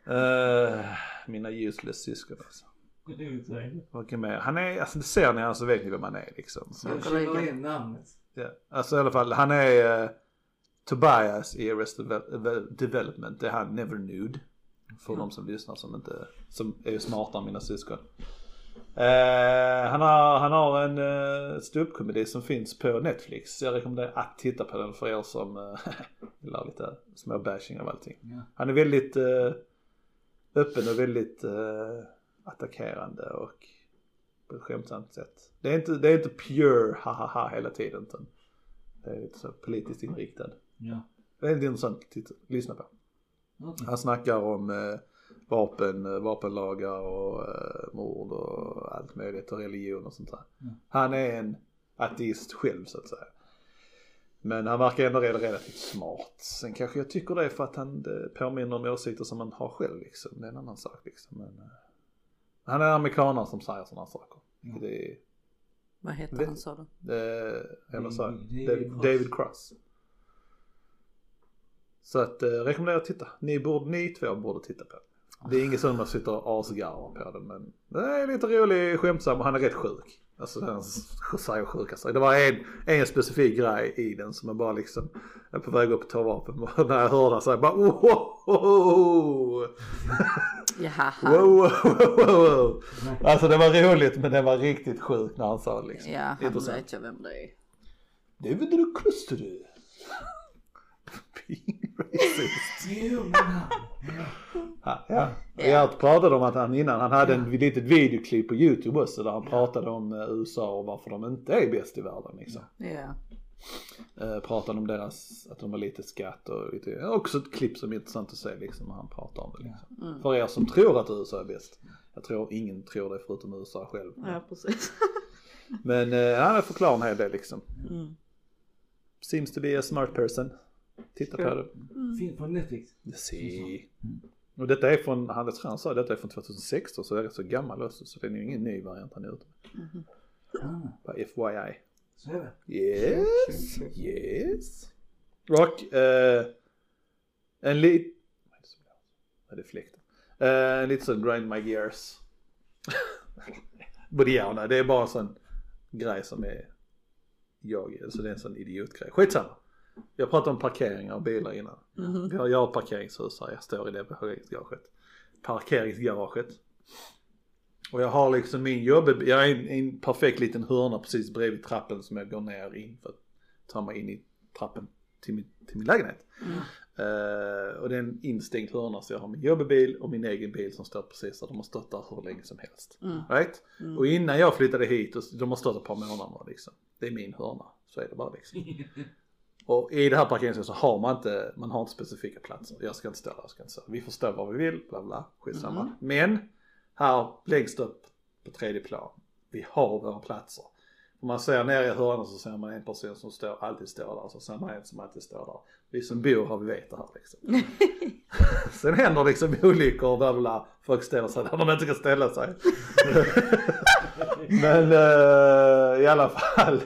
S1: Eh, mina useless syskon alltså. Vilken mer? Han är, alltså det ser ni han så vet ni vem han är liksom.
S3: Jag känner igen namnet.
S1: Ja. Alltså i alla fall, han är eh, Tobias i Arrested Devel- Devel- Development. Det är han Never Nude. För de som lyssnar som inte, som är smartare än mina syskon. Eh, han, har, han har en uh, ståuppkomedi som finns på Netflix. Jag rekommenderar att titta på den för er som uh, gillar lite små bashing av allting.
S3: Ja.
S1: Han är väldigt eh, öppen och väldigt eh, attackerande och på ett skämtsamt sätt. Det är inte, det är inte pure ha hela tiden utan det är lite så politiskt inriktad.
S3: Ja.
S1: Det är lite intressant att lyssna på. Han snackar om eh, vapen, eh, vapenlagar och eh, mord och allt möjligt och religion och sånt där. Han är en ateist själv så att säga. Men han verkar ändå rela- relativt smart. Sen kanske jag tycker det är för att han det påminner om åsikter som man har själv liksom. Det är en annan sak liksom. Men, eh, han är amerikanare som säger sådana saker.
S3: Ja.
S1: Det är,
S2: Vad heter
S1: Det-
S2: han sa du?
S1: det, eller så,
S3: David-
S1: David,
S3: David Cross.
S1: Så att eh, rekommenderar att titta. Ni, borde, ni två borde titta på den. Det är inget som man sitter och asgarvar på den men det är lite rolig, skämtsam och han är rätt sjuk. Alltså han säger sjuka saker. Det var en, en specifik grej i den som jag bara liksom är på väg upp och ta vapen och när jag hörde han säga bara oh, oh, oh,
S2: Jaha.
S1: wow, wow, wow, wow. Alltså det var roligt men det var riktigt sjukt när han sa det liksom.
S2: Ja, han
S1: Intressant.
S2: vet jag vem det är.
S1: David du Kluster du. Being racist.
S3: Ja,
S1: ja. Jag pratade om att han innan, han hade en litet videoklipp på YouTube också där han pratade om eh, USA och varför de inte är bäst i världen liksom.
S2: Ja.
S1: Eh, pratade om deras, att de har lite skatt och lite, också ett klipp som är intressant att se liksom han pratar om det liksom.
S2: Mm.
S1: För er som tror att USA är bäst. Jag tror ingen tror det förutom USA själv.
S2: Ja, precis.
S1: Men eh, han förklarar en hel del liksom.
S2: Mm.
S1: Seems to be a smart person. Titta på det.
S3: Finns på Netflix.
S1: Se. Och detta är från, han, jag tror han sa detta är från 2016 så det är rätt så gammal också så det är ju ingen ny variant han är ute med.
S3: Ah,
S1: Bara FYI.
S3: Så är det.
S1: Yes, yes. Och eh, en lit... Vad är det är fläkten? Eh, en liten sån grind my gears. Både ja och nej, det är bara en sån grej som är jag, alltså det är en sån idiotgrej. Skitsamma. Jag pratade om parkeringar och bilar innan. Vi har, jag har ett parkeringshus här, jag står i det parkeringsgaraget. Parkeringsgaraget. Och jag har liksom min jobb, jag är i en, perfekt liten hörna precis bredvid trappen som jag går ner in för att ta mig in i trappen till min, till min lägenhet. Eh, och det är en instängd hörna så jag har min jobbebil och min egen bil som står precis där. De har stått där hur länge som helst. Right? Och innan jag flyttade hit, de har stått ett par månader liksom. Det är min hörna, så är det bara liksom. Och i det här parkeringshuset så har man inte, man har inte specifika platser. Jag ska inte där, jag ska inte stå. Vi får stå var vi vill, bla bla, skitsamma. Men här längst upp på tredje plan, vi har våra platser. Om man ser ner i hörnan så ser man en person som står, alltid står där, så ser man en som alltid står där. Vi som bor här, vi vet det här liksom. Sen händer liksom olyckor och bla folk ställer sig där de inte ska ställa sig. Men eh, i alla fall,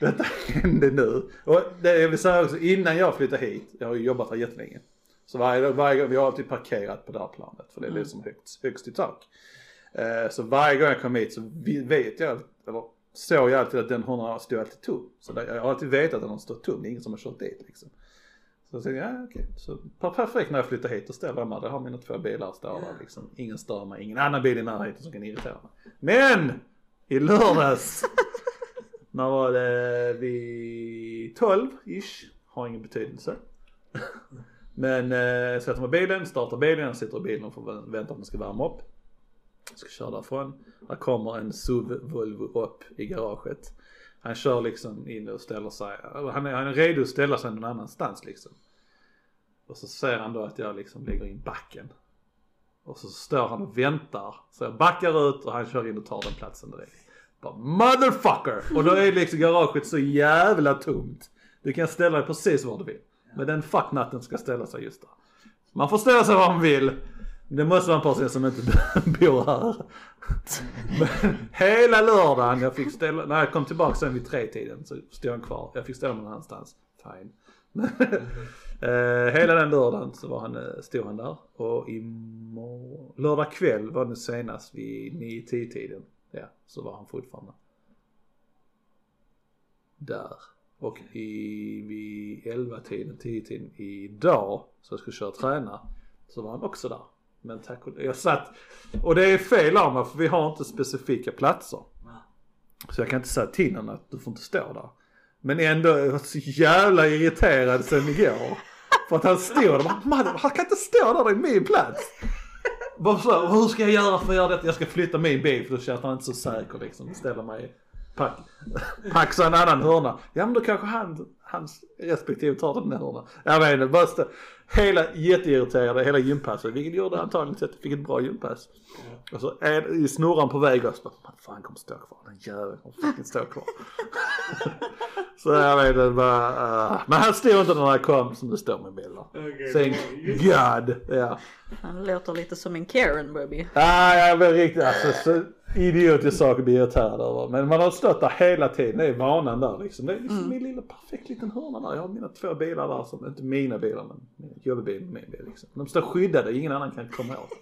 S1: detta hände nu. Och det jag vill säga också, innan jag flyttade hit, jag har ju jobbat här jättelänge. Så varje, varje vi har alltid parkerat på det här planet för det är det som högst, högst i tak. Eh, så varje gång jag kom hit så vet jag, eller såg jag alltid att den hörnan stod alltid tom. Så det, jag har alltid vetat att den stått tom, det är ingen som har kört dit liksom. Så jag tänkte, ja okej. Så per- perfekt när jag flyttar hit och ställer mig där, har mina två bilar står där liksom. Ingen stör mig, ingen annan bil i närheten som kan irritera mig. Men! I lördags! när var det? Vid 12-ish. Har ingen betydelse. Men eh, sätter mig i bilen, startar bilen, sitter i bilen och får vänta på att den ska värma upp. Jag ska köra därifrån. Där kommer en SUV Volvo upp i garaget. Han kör liksom in och ställer sig, han är, han är redo att ställa sig någon annanstans liksom. Och så ser han då att jag liksom lägger in backen. Och så står han och väntar. Så jag backar ut och han kör in och tar den platsen direkt. Bara motherfucker! Och då är liksom garaget så jävla tomt. Du kan ställa dig precis var du vill. Men den fucknatten ska ställa sig just där. Man får ställa sig var man vill. Det måste vara en person som inte bor här. Men hela lördagen, jag fick ställa, när jag kom tillbaka sen vid tre tiden så stod han kvar. Jag fick ställa mig någon annanstans. Fine. eh, hela den lördagen så var han, eh, stod han där. Och i lördag kväll var det senast vid 9-10 tiden. Ja, så var han fortfarande där. Och i, vid 11 tiden, 10 tiden idag, så jag skulle köra och träna, så var han också där. Men tack och jag satt, och det är fel av mig för vi har inte specifika platser. Så jag kan inte säga till honom att du får inte stå där. Men ändå, jag var så jävla irriterad sen igår. För att han stod där, bara, "Man, han kan inte stå där, det är min plats. Bara så, hur ska jag göra för att göra detta? Jag ska flytta min bil för då känns han inte så säker liksom. Ställa mig, pack, paxa en annan hörna. Ja men då kanske han, hans respektive tar den där hörnan. Jag vet inte, bara stå, hela jätteirriterade hela gympasset. Vilket gjorde antagligen så att jag fick ett bra gympass. Och så är snurran på väg och så bara, fan han kommer stå kvar, den jäveln kommer fucking stå kvar. så jag vet inte, bara, uh. men han stod inte när jag kom som det står med bilder.
S3: Okej,
S1: Thank God, ja.
S2: Han låter lite som en Karen baby.
S1: Nej, jag blir riktigt alltså, så idiotisk sak att bli irriterad över. Men man har stått där hela tiden, det är vanan där liksom. Det är liksom min lilla perfekt liten hörna där. Jag har mina två bilar där som, inte mina bilar men min jobbbil och min bil liksom. De står skyddade, ingen annan kan komma åt.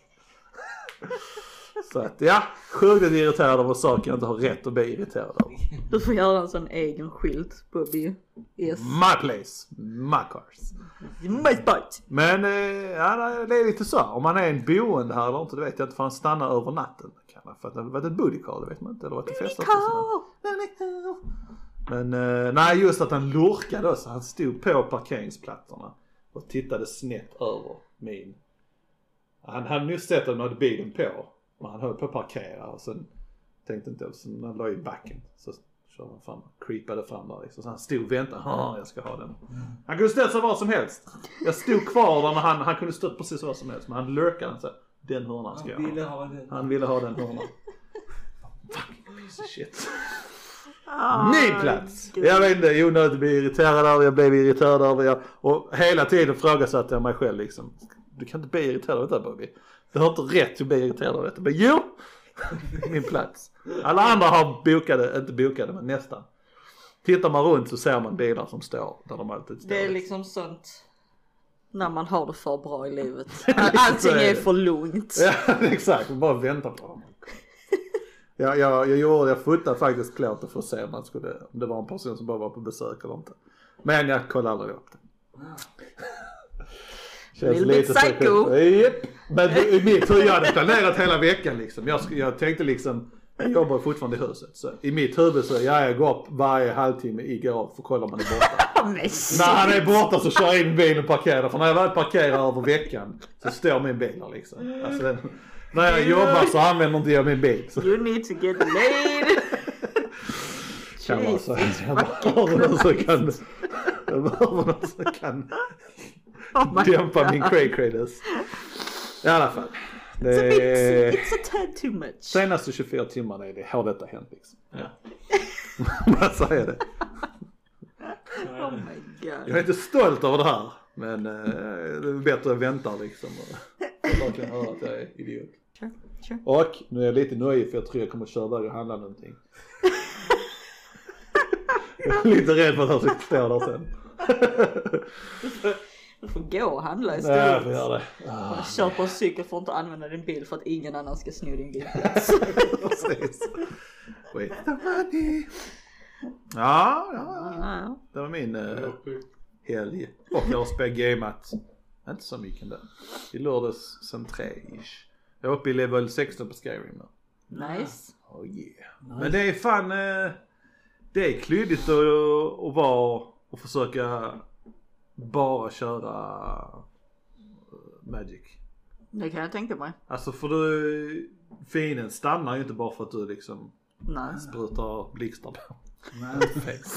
S1: Så att ja, sjukt irriterad över saker jag inte har rätt att bli irriterad över.
S2: Du får göra en sån egen skylt Bobby. Yes.
S1: My place, my cars.
S2: My spot.
S1: Men eh, ja, det är lite så. Om man är en boende här eller inte, det vet jag inte. För han stannar över natten. Kan han, för att det har varit ett booty call, det vet man inte. Eller varit ett festat. Men eh, nej, just att han lurkade oss. Han stod på parkeringsplattorna och tittade snett över min Han hade nyss sett att de hade bilen på. Men han höll på att parkera och sen tänkte inte, så när han låg i backen så körde han fram, creepade fram där liksom. Så han stod och väntade, ja jag ska ha den. Han kunde ställt sig var som helst. Jag stod kvar där men han, han kunde stått precis var som helst. Men han lurkade så den hörnan ska jag
S3: Han ville
S1: ha.
S3: ha den.
S1: Han ville ha den hörnan. Fucking piece of shit.
S2: Ah,
S1: Min plats! Jag vet inte, onödigt att bli irriterad över, jag blev irriterad över, jag, och hela tiden frågasatte jag mig själv liksom. Du kan inte bli irriterad över detta Bobby. Du har inte rätt att bli irriterad över detta. Men jo! Min plats. Alla andra har bokade, inte bokade men nästan. Tittar man runt så ser man bilar som står där de alltid står.
S2: Det är liksom sånt när man har det för bra i livet. Allting är för lugnt.
S1: Ja exakt, man bara väntar på dem. Jag, jag, jag gjorde, jag fotade faktiskt plåten för att se om, man skulle, om det var en person som bara var på besök eller inte. Men jag kollade aldrig upp det. Känns
S2: Little
S1: så
S2: psycho.
S1: Japp. Men i mitt jag hade planerat hela veckan liksom. Jag, jag tänkte liksom, jag jobbar fortfarande i huset. Så i mitt huvud så, ja, jag går upp varje halvtimme i garage för att kolla om han är borta.
S2: Men
S1: När han är borta så kör jag in bilen och parkerar. För när jag väl parkerar över veckan så står min bil där liksom. Alltså, den, när jag jobbar så använder inte jag min bil. Så
S2: You need to get laid.
S1: kan vara så. Jag behöver någon som kan, jag behöver någon som kan
S2: Oh
S1: dämpa
S2: God.
S1: min cray. I alla fall.
S2: It's a, bit,
S1: Det,
S2: it's a tad too much.
S1: senaste 24 timmarna är det, har detta hänt liksom. Ja. Vad säger det?
S2: Oh my god.
S1: Jag är inte stolt över det här. Men eh, det är bättre att vänta liksom. Och och verkligen höra att jag är idiot.
S2: Sure, sure.
S1: Och nu är jag lite nöjd för jag tror jag kommer köra iväg och handla någonting. jag är lite rädd för att han ska stå där sen.
S2: Du får gå och handla
S1: Nej, jag får
S2: istället.
S1: göra det. Ah,
S2: Kör på en cykel får inte använda din bil för att ingen annan ska sno din bil.
S1: precis. With the money. Ja, ja, ja.
S2: Ja,
S1: Det var min uh, helg. Och jag har spelat gameat. Inte så mycket där. I lördags sen tre ish. Jag är uppe i level 16 på Skyrim nu.
S2: Nice.
S1: Oh yeah. Men det är fan, eh, det är klyddigt att, att vara och försöka bara köra eh, Magic.
S2: Det kan jag tänka mig.
S1: Alltså för du, fienden stannar ju inte bara för att du liksom
S2: Nej.
S1: sprutar blixtar på.
S3: Nej.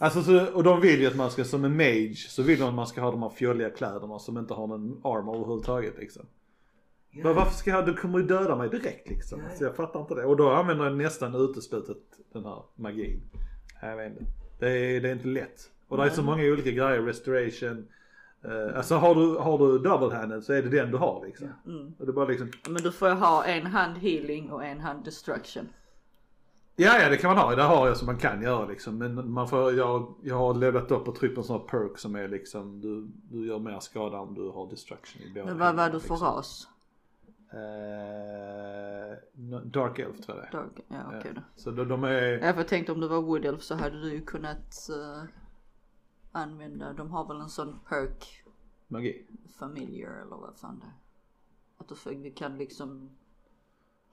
S1: Alltså så, och de vill ju att man ska, som en mage, så vill de att man ska ha de här fjolliga kläderna som inte har någon armor överhuvudtaget liksom. Men varför ska jag, du kommer ju döda mig direkt liksom.
S3: Ja.
S1: Så jag fattar inte det. Och då använder jag nästan uteslutet den här magin. Jag vet inte. Det är, det är inte lätt. Och det är så många olika grejer, restoration. Uh, alltså har du, har du double handed så är det den du har liksom.
S2: Mm.
S1: Och det bara liksom,
S2: Men du får ha en hand healing och en hand destruction.
S1: ja ja det kan man ha, det har jag som man kan göra liksom. Men man får, jag, jag har levlat upp och tryckt på en sån här perk som är liksom, du, du gör mer skada om du har destruction i båda
S2: Men vad var du för
S1: liksom.
S2: ras?
S1: No- Dark Elf tror jag det är.
S2: Dark. Ja okej då.
S1: Så de, de är,
S2: jag tänkte om du var Wood Elf så hade du ju kunnat eh, använda, de har väl en sån perk
S1: magi.
S2: familiar eller vad fan det är. Att du kan liksom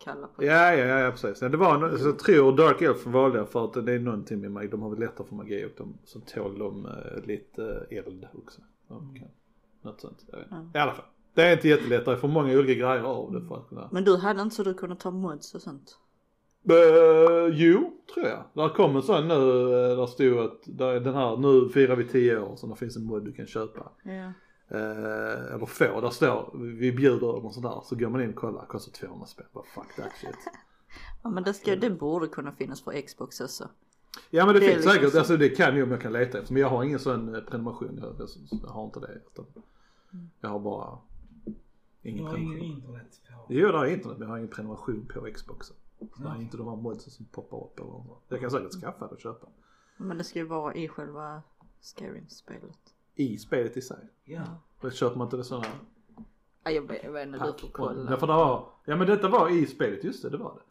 S2: kalla på
S1: Ja, ja, ja, ja precis. Ja, det var, no- så jag tror Dark Elf valde jag för att det är någonting med magi. De har väl lättare för magi och de, så tål de eh, lite eld också. De kan, något sånt. Jag vet.
S2: Mm.
S1: I alla fall. Det är inte jättelätt. Det är för många olika grejer av det för att kunna.
S2: Men du hade inte så du kunde ta mods och sånt?
S1: Uh, jo, tror jag. Där kom en sån nu, eh, där stod att där är den här, nu firar vi 10 år så där finns en mod du kan köpa.
S2: Ja.
S1: Eh, eller få, där står vi bjuder och sådär. Så går man in och kollar, kostar 200 spänn. Bara fuck that shit.
S2: Ja men det, ska, det borde kunna finnas för Xbox också.
S1: Ja men det,
S2: Det är
S1: finns
S2: liksom
S1: säkert,
S2: så.
S1: alltså det kan ju om jag kan leta efter. Men jag har ingen sån eh, prenumeration, jag, jag, jag har inte det. Jag har bara ingen
S3: Jag har ingen
S1: prenumeration.
S3: internet på.
S1: Jo det har internet men jag har ingen prenumeration på Xboxen. Det är inte de här modsen som poppar upp eller något. Jag kan säkert skaffa det och köpa.
S2: Men det ska ju vara i själva Skyrim-spelet.
S1: I spelet i sig.
S3: Ja.
S1: Då köper man inte det sådana
S2: Ja, jag, vet- jag vet inte, du får kolla.
S1: Ja för det var, ja men detta var i spelet, just det det var det.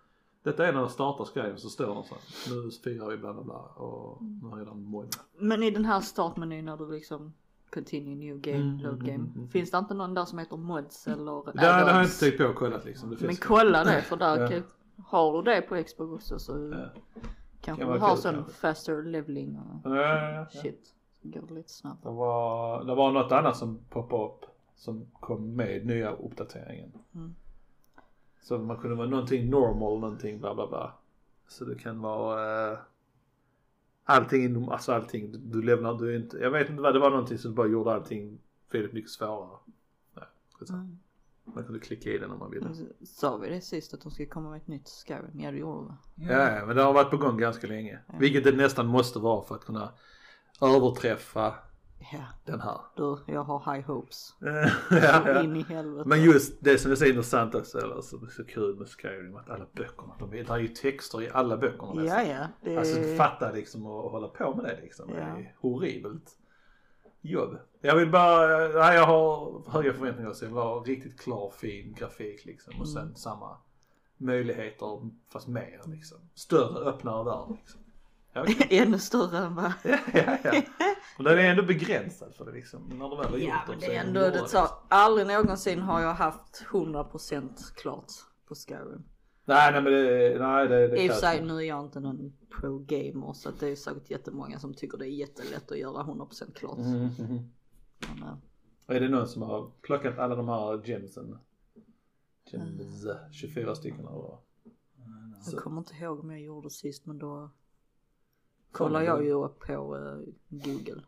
S1: Detta är när jag startar Skyrim så står det så här, nu firar vi bla bla bla och nu har jag redan mod.
S2: Men i den här startmenyn när du liksom continue new game,
S1: Mm,
S2: load
S1: mm,
S2: game.
S1: mm, mm.
S2: Har inte någon där som heter mods eller
S1: Det, det har jag inte tänkt på och kollat liksom. Det
S2: Men
S1: finns
S2: kolla det för där kan, har du det på Xbox också så
S1: Ja.
S2: kanske
S1: Kan
S2: du har sån faster leveling och
S1: Ja,
S2: shit. Så går det lite
S1: Det
S2: snabbare.
S1: var, det var något annat som poppade upp. som kom med nya uppdateringen.
S2: Mm.
S1: Så man kunde vara någonting normal, någonting bla bla bla. Så det kan vara eh, allting, alltså allting. Du, du lämnar, du inte, jag vet inte vad det var någonting som bara gjorde allting väldigt mycket svårare. Nej.
S2: Mm.
S1: Man kunde klicka i den om man ville.
S2: Sa vi det sist att de skulle komma med ett nytt Skyrim? Ja det gjorde vi.
S1: Ja, ja, men det har varit på gång ganska länge. Vilket det nästan måste vara för att kunna överträffa
S2: Ja,
S1: den här.
S2: du, jag har high hopes.
S1: ja, ja.
S2: In i helvete.
S1: Men just det som är så intressant också, eller som är så kul med Skyrim, att alla böckerna, de det är ju texter i alla böckerna
S2: Ja, ja. Det
S1: Alltså fatta liksom att hålla på med det liksom. Det
S2: Ja.
S1: är horribelt jobb. Jag vill bara, nej jag har höga förväntningar så det var riktigt klar fin grafik liksom och sen samma möjligheter fast mer liksom. Större, öppnare värld liksom. Okej.
S2: Ännu större än vad...
S1: ja, ja, ja. Och den är ändå begränsad för det liksom. När du väl har gjort
S2: Ja men det är ändå, det
S1: liksom.
S2: tar, aldrig någonsin har jag haft 100% klart på Skyrim.
S1: Nej nej men det, nej det, det
S2: I och för sig nu är jag inte någon pro-gamer så det är säkert jättemånga som tycker det är jättelätt att göra 100% klart.
S1: Mm, mm.
S2: Men, eh,
S1: är det någon som har plockat alla de här gemsen? Gems, 24 stycken eller vad?
S2: jag kommer inte ihåg om jag gjorde sist men då kollar jag ju upp på eh, google.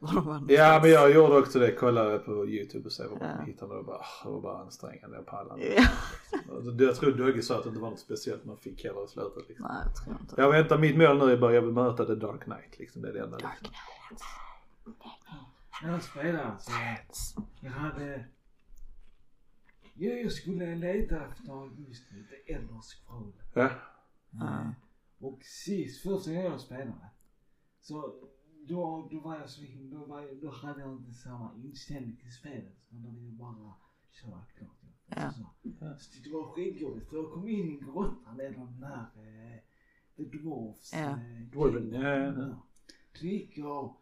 S2: Var de var
S1: Ja men jag gjorde också det, kollade på youtube och så vad man
S2: Ja.
S1: hittade och bara, ah, det var bara ansträngande, jag pallade
S2: Ja.
S1: inte. Jag tror Dogge sa att det inte var något speciellt man fick heller i slutet liksom.
S2: Nej jag tror inte.
S1: Jag väntar, mitt mål nu är bara jag vill möta The Dark Knight liksom, det är det enda liksom.
S3: När jag spelade jag hade... Ja, jag skulle leta efter just lite äldre scroll.
S1: Ja.
S2: Ja.
S3: Och sist, första gången jag spelade. Så då, då var jag så då, var då hade jag inte samma inställning till spelet. Utan då ville jag bara köra klart.
S2: Ja.
S3: Så, så det var skitjobbigt för jag kom in i grottan med de där eh, The Dwarfs.
S2: Ja.
S3: Eh,
S1: Dwarven, ja, ja, ja.
S3: Så gick jag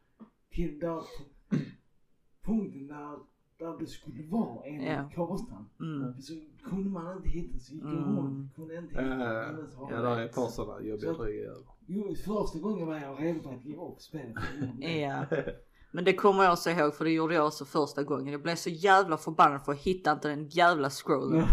S3: till där punkten där, där det skulle vara en
S2: Ja.
S3: kartan.
S2: Mm.
S3: Så kunde man inte hitta så gick jag
S2: Mm.
S3: runt. Kunde inte
S1: Ja,
S3: hitta.
S1: ja,
S3: hennes
S1: ja, där är ett par sådana jobbiga
S3: Så-
S1: dryga jävlar.
S3: Jo, första gången var jag redo på att ge upp spelet.
S2: Ja. Men det kommer jag också ihåg för det gjorde jag också första gången. Jag blev så jävla förbannad för att hitta inte den jävla scrollen.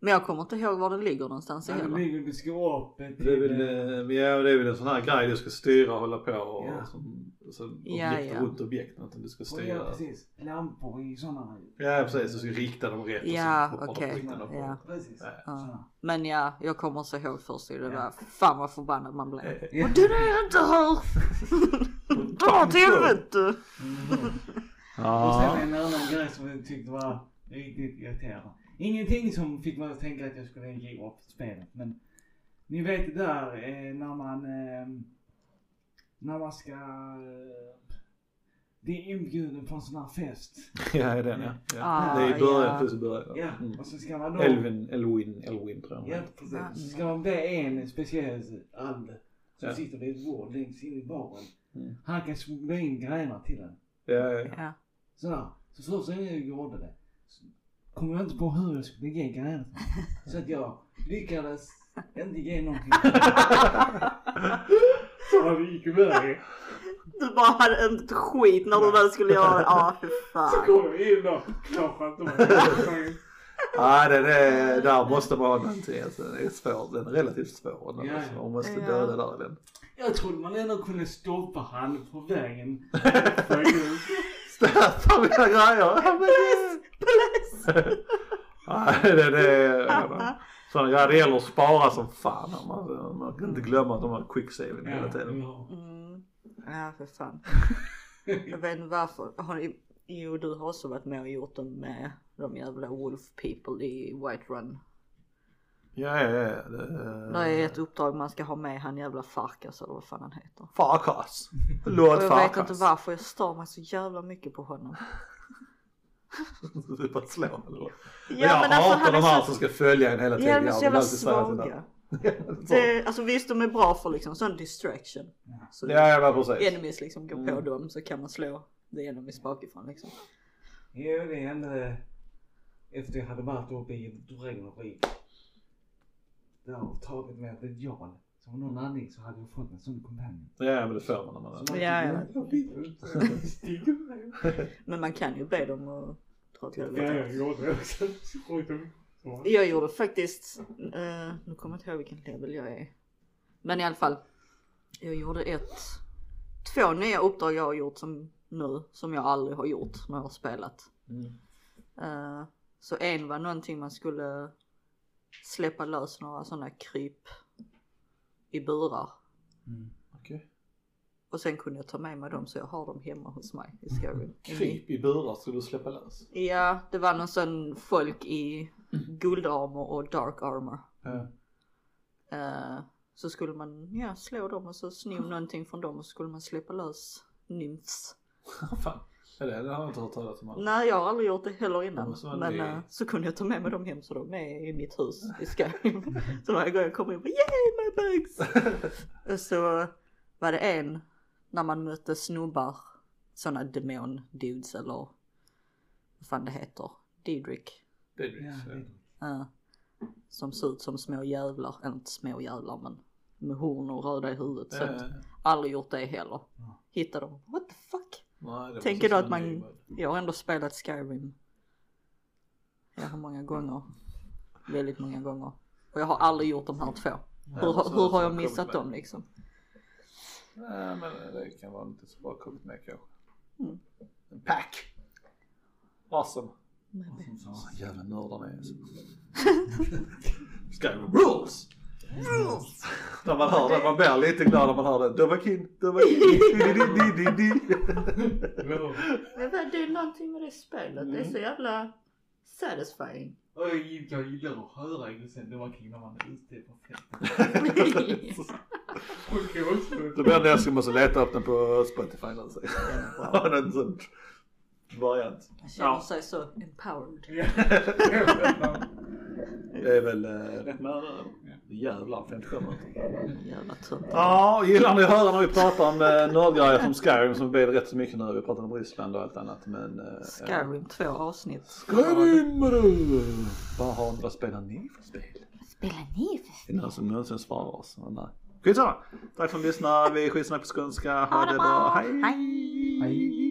S2: Men jag kommer inte ihåg var den ligger någonstans
S3: Ja,
S2: heller.
S3: ligger, du ska upp ett
S1: Det är väl, eh, ja, det är väl en sån här grej du ska styra och hålla på och
S3: Ja.
S1: som, så
S2: Ja,
S1: objekt
S2: ja.
S1: runt objekten att du ska
S3: Ja,
S1: styra.
S3: precis. Lampor i sådana.
S1: Ja precis, du ska rikta dem rätt
S2: Ja,
S1: och så
S2: okej.
S1: skiten upp.
S2: Ja.
S3: Precis.
S1: Ja.
S2: Ja. Men ja, jag kommer så ihåg först det
S3: Ja.
S2: där. Fan vad förbannad man blev.
S1: Ja.
S2: Och den är inte här! Dra åt helvete!
S3: Mm. Och
S1: Ja.
S3: sen en annan grej som jag tyckte var riktigt irriterande. Ingenting som fick mig att tänka att jag skulle ge upp spelet men ni vet det där eh, när man eh, när man ska eh, det är inbjuden på en sån här fest.
S1: ja, är den ja. ja.
S2: Ah,
S1: det är i början,
S2: ja.
S1: precis i början.
S3: Ja,
S1: Mm.
S3: och så ska man då
S1: Elvin, Elwin, Elwin tror jag.
S3: Ja, precis. Så ska man be en speciell ande som
S1: Ja.
S3: sitter vid ett bord längst in i baren.
S1: Mm.
S3: Han kan smuggla in grejerna till en.
S1: Ja, ja, ja.
S3: Sådär. Så första gången jag gjorde det så kom jag inte på hur jag skulle ge grejerna. Så att jag lyckades inte ge någonting. Så han gick iväg.
S2: Du bara hade inte ett skit när du väl skulle göra det. Ja, fy
S3: Så
S2: fan.
S3: kom jag in och klapprade inte mig.
S1: Ja, den är, där måste man ha någonting. Alltså, den är svår. Den är relativt svår. Den, alltså, man måste döda där den.
S3: Jag trodde man ändå kunde stoppa han på vägen.
S1: Stöta mina grejer. Ja, men
S2: Polis!
S1: det- är... Sådana grejer, det gäller att spara som fan. Man, man kan inte glömma att de har quicksaven hela tiden.
S3: Ja.
S2: Mm. Ja, för fan. Jag vet inte varför. Har ni, jo, du har också varit med och gjort dem med de jävla Wolf People i White Run.
S1: Ja, ja, ja. Det,
S2: Det är ett uppdrag man ska ha med han jävla Farkas eller vad fan han heter.
S1: Farkas.
S2: Och
S1: Låt
S2: jag vet inte
S1: Farkas.
S2: varför jag stör mig så jävla mycket på honom.
S1: Du bara slå eller?
S2: Ja,
S1: jag
S2: men alltså,
S1: hatar
S2: är
S1: de här
S2: så-
S1: som ska följa en hela tiden.
S2: Ja, de är så jävla
S1: till
S2: svaga. Det, alltså visst de är bra för liksom sån distraction. Så
S1: Ja, ja men precis.
S2: enemies liksom går på dem så kan man slå the enemies bakifrån liksom.
S3: Jo, det hände efter jag hade varit uppe i Drängerik. Där och tagit med ett jan. Av någon anledning så hade jag fått en sån kompanjon.
S1: Ja, men det får man när man är...
S2: Ja, ja. Men man kan ju be dem att dra åt
S3: Ja, jag gjorde det också.
S2: Jag gjorde faktiskt, eh, nu kommer jag inte ihåg vilken level jag är. Men i alla fall. Jag gjorde ett, två nya uppdrag jag har gjort som nu, som jag aldrig har gjort när jag har spelat.
S1: Mm.
S2: Eh, så en var någonting man skulle släppa lös några sådana kryp i burar.
S1: Okej.
S2: Och sen kunde jag ta med mig dem så jag har dem hemma hos mig i Skyrim.
S1: Kryp i burar skulle du släppa lös?
S2: Ja, det var någon sån folk i guldarmor och dark armor.
S1: Ja.
S2: Eh, så skulle man ja, slå dem och så sno någonting från dem och så skulle man släppa lös nymfs.
S1: Är det, har jag inte hört talas om.
S2: Nej jag har aldrig gjort det heller innan.
S1: Ja, så
S2: men
S1: det-
S2: eh, så kunde jag ta med mig dem hem så de är i mitt hus i Skyrim. så varje gång jag kommer in bara yay my bugs! och så var det en när man mötte snubbar, sådana demon dudes eller vad fan det heter, Didrik.
S1: Är
S3: Ja,
S2: eh, som ser ut som små jävlar, eller inte små jävlar men med horn och röda i huvudet. Så att,
S1: Eh,
S2: aldrig gjort det heller.
S3: Ja.
S2: Hitta dem, what the fuck?
S1: Nej,
S2: Tänker du att man,
S1: mod.
S2: jag har ändå spelat Skyrim. Ja, hur många gånger? Väldigt många gånger. Och jag har aldrig gjort de här två.
S1: Ja,
S2: Hur,
S1: så-
S2: hur har jag missat dem liksom?
S1: Nej men det kan vara inte så bra kommit med kanske.
S2: Mm.
S1: En pack! Awesome. Jävla nördar ni är. alltså. Skyrim rules! När man hör det, man blir lite glad när man hör det. Dovahkiin, Dovahkiin, di-di-di-di-di.
S2: Men vad, det är någonting med det spelet, det är så jävla satisfying.
S3: Och jag gillar, jag gillar att höra just sen det var kring när man är ute på fältet.
S1: Då blir det jag ska måste leta upp den på Spotify eller så. Ha en sån variant.
S2: Man känner
S1: Ja.
S2: sig så empowered.
S3: Ja.
S1: Det är väl eh, rätt nära. Jävlar, 57 minuter.
S2: Jävla tönt.
S1: Ja, gillar ni att höra när vi pratar om eh, nördgrejer som Skyrim som blir rätt så mycket nu. Vi pratar om Ryssland och allt annat men... Eh,
S2: Skyrim, två avsnitt.
S1: Skyrim du! Vad har vad spelar ni för spel?
S2: Spelar ni
S1: Är det någon som någonsin svarar oss? Nej. Skitsamma. Tack för att ni lyssnade. Vi är skitsnack på skånska. Ha det bra. Hej!
S2: Hej!
S3: Hej.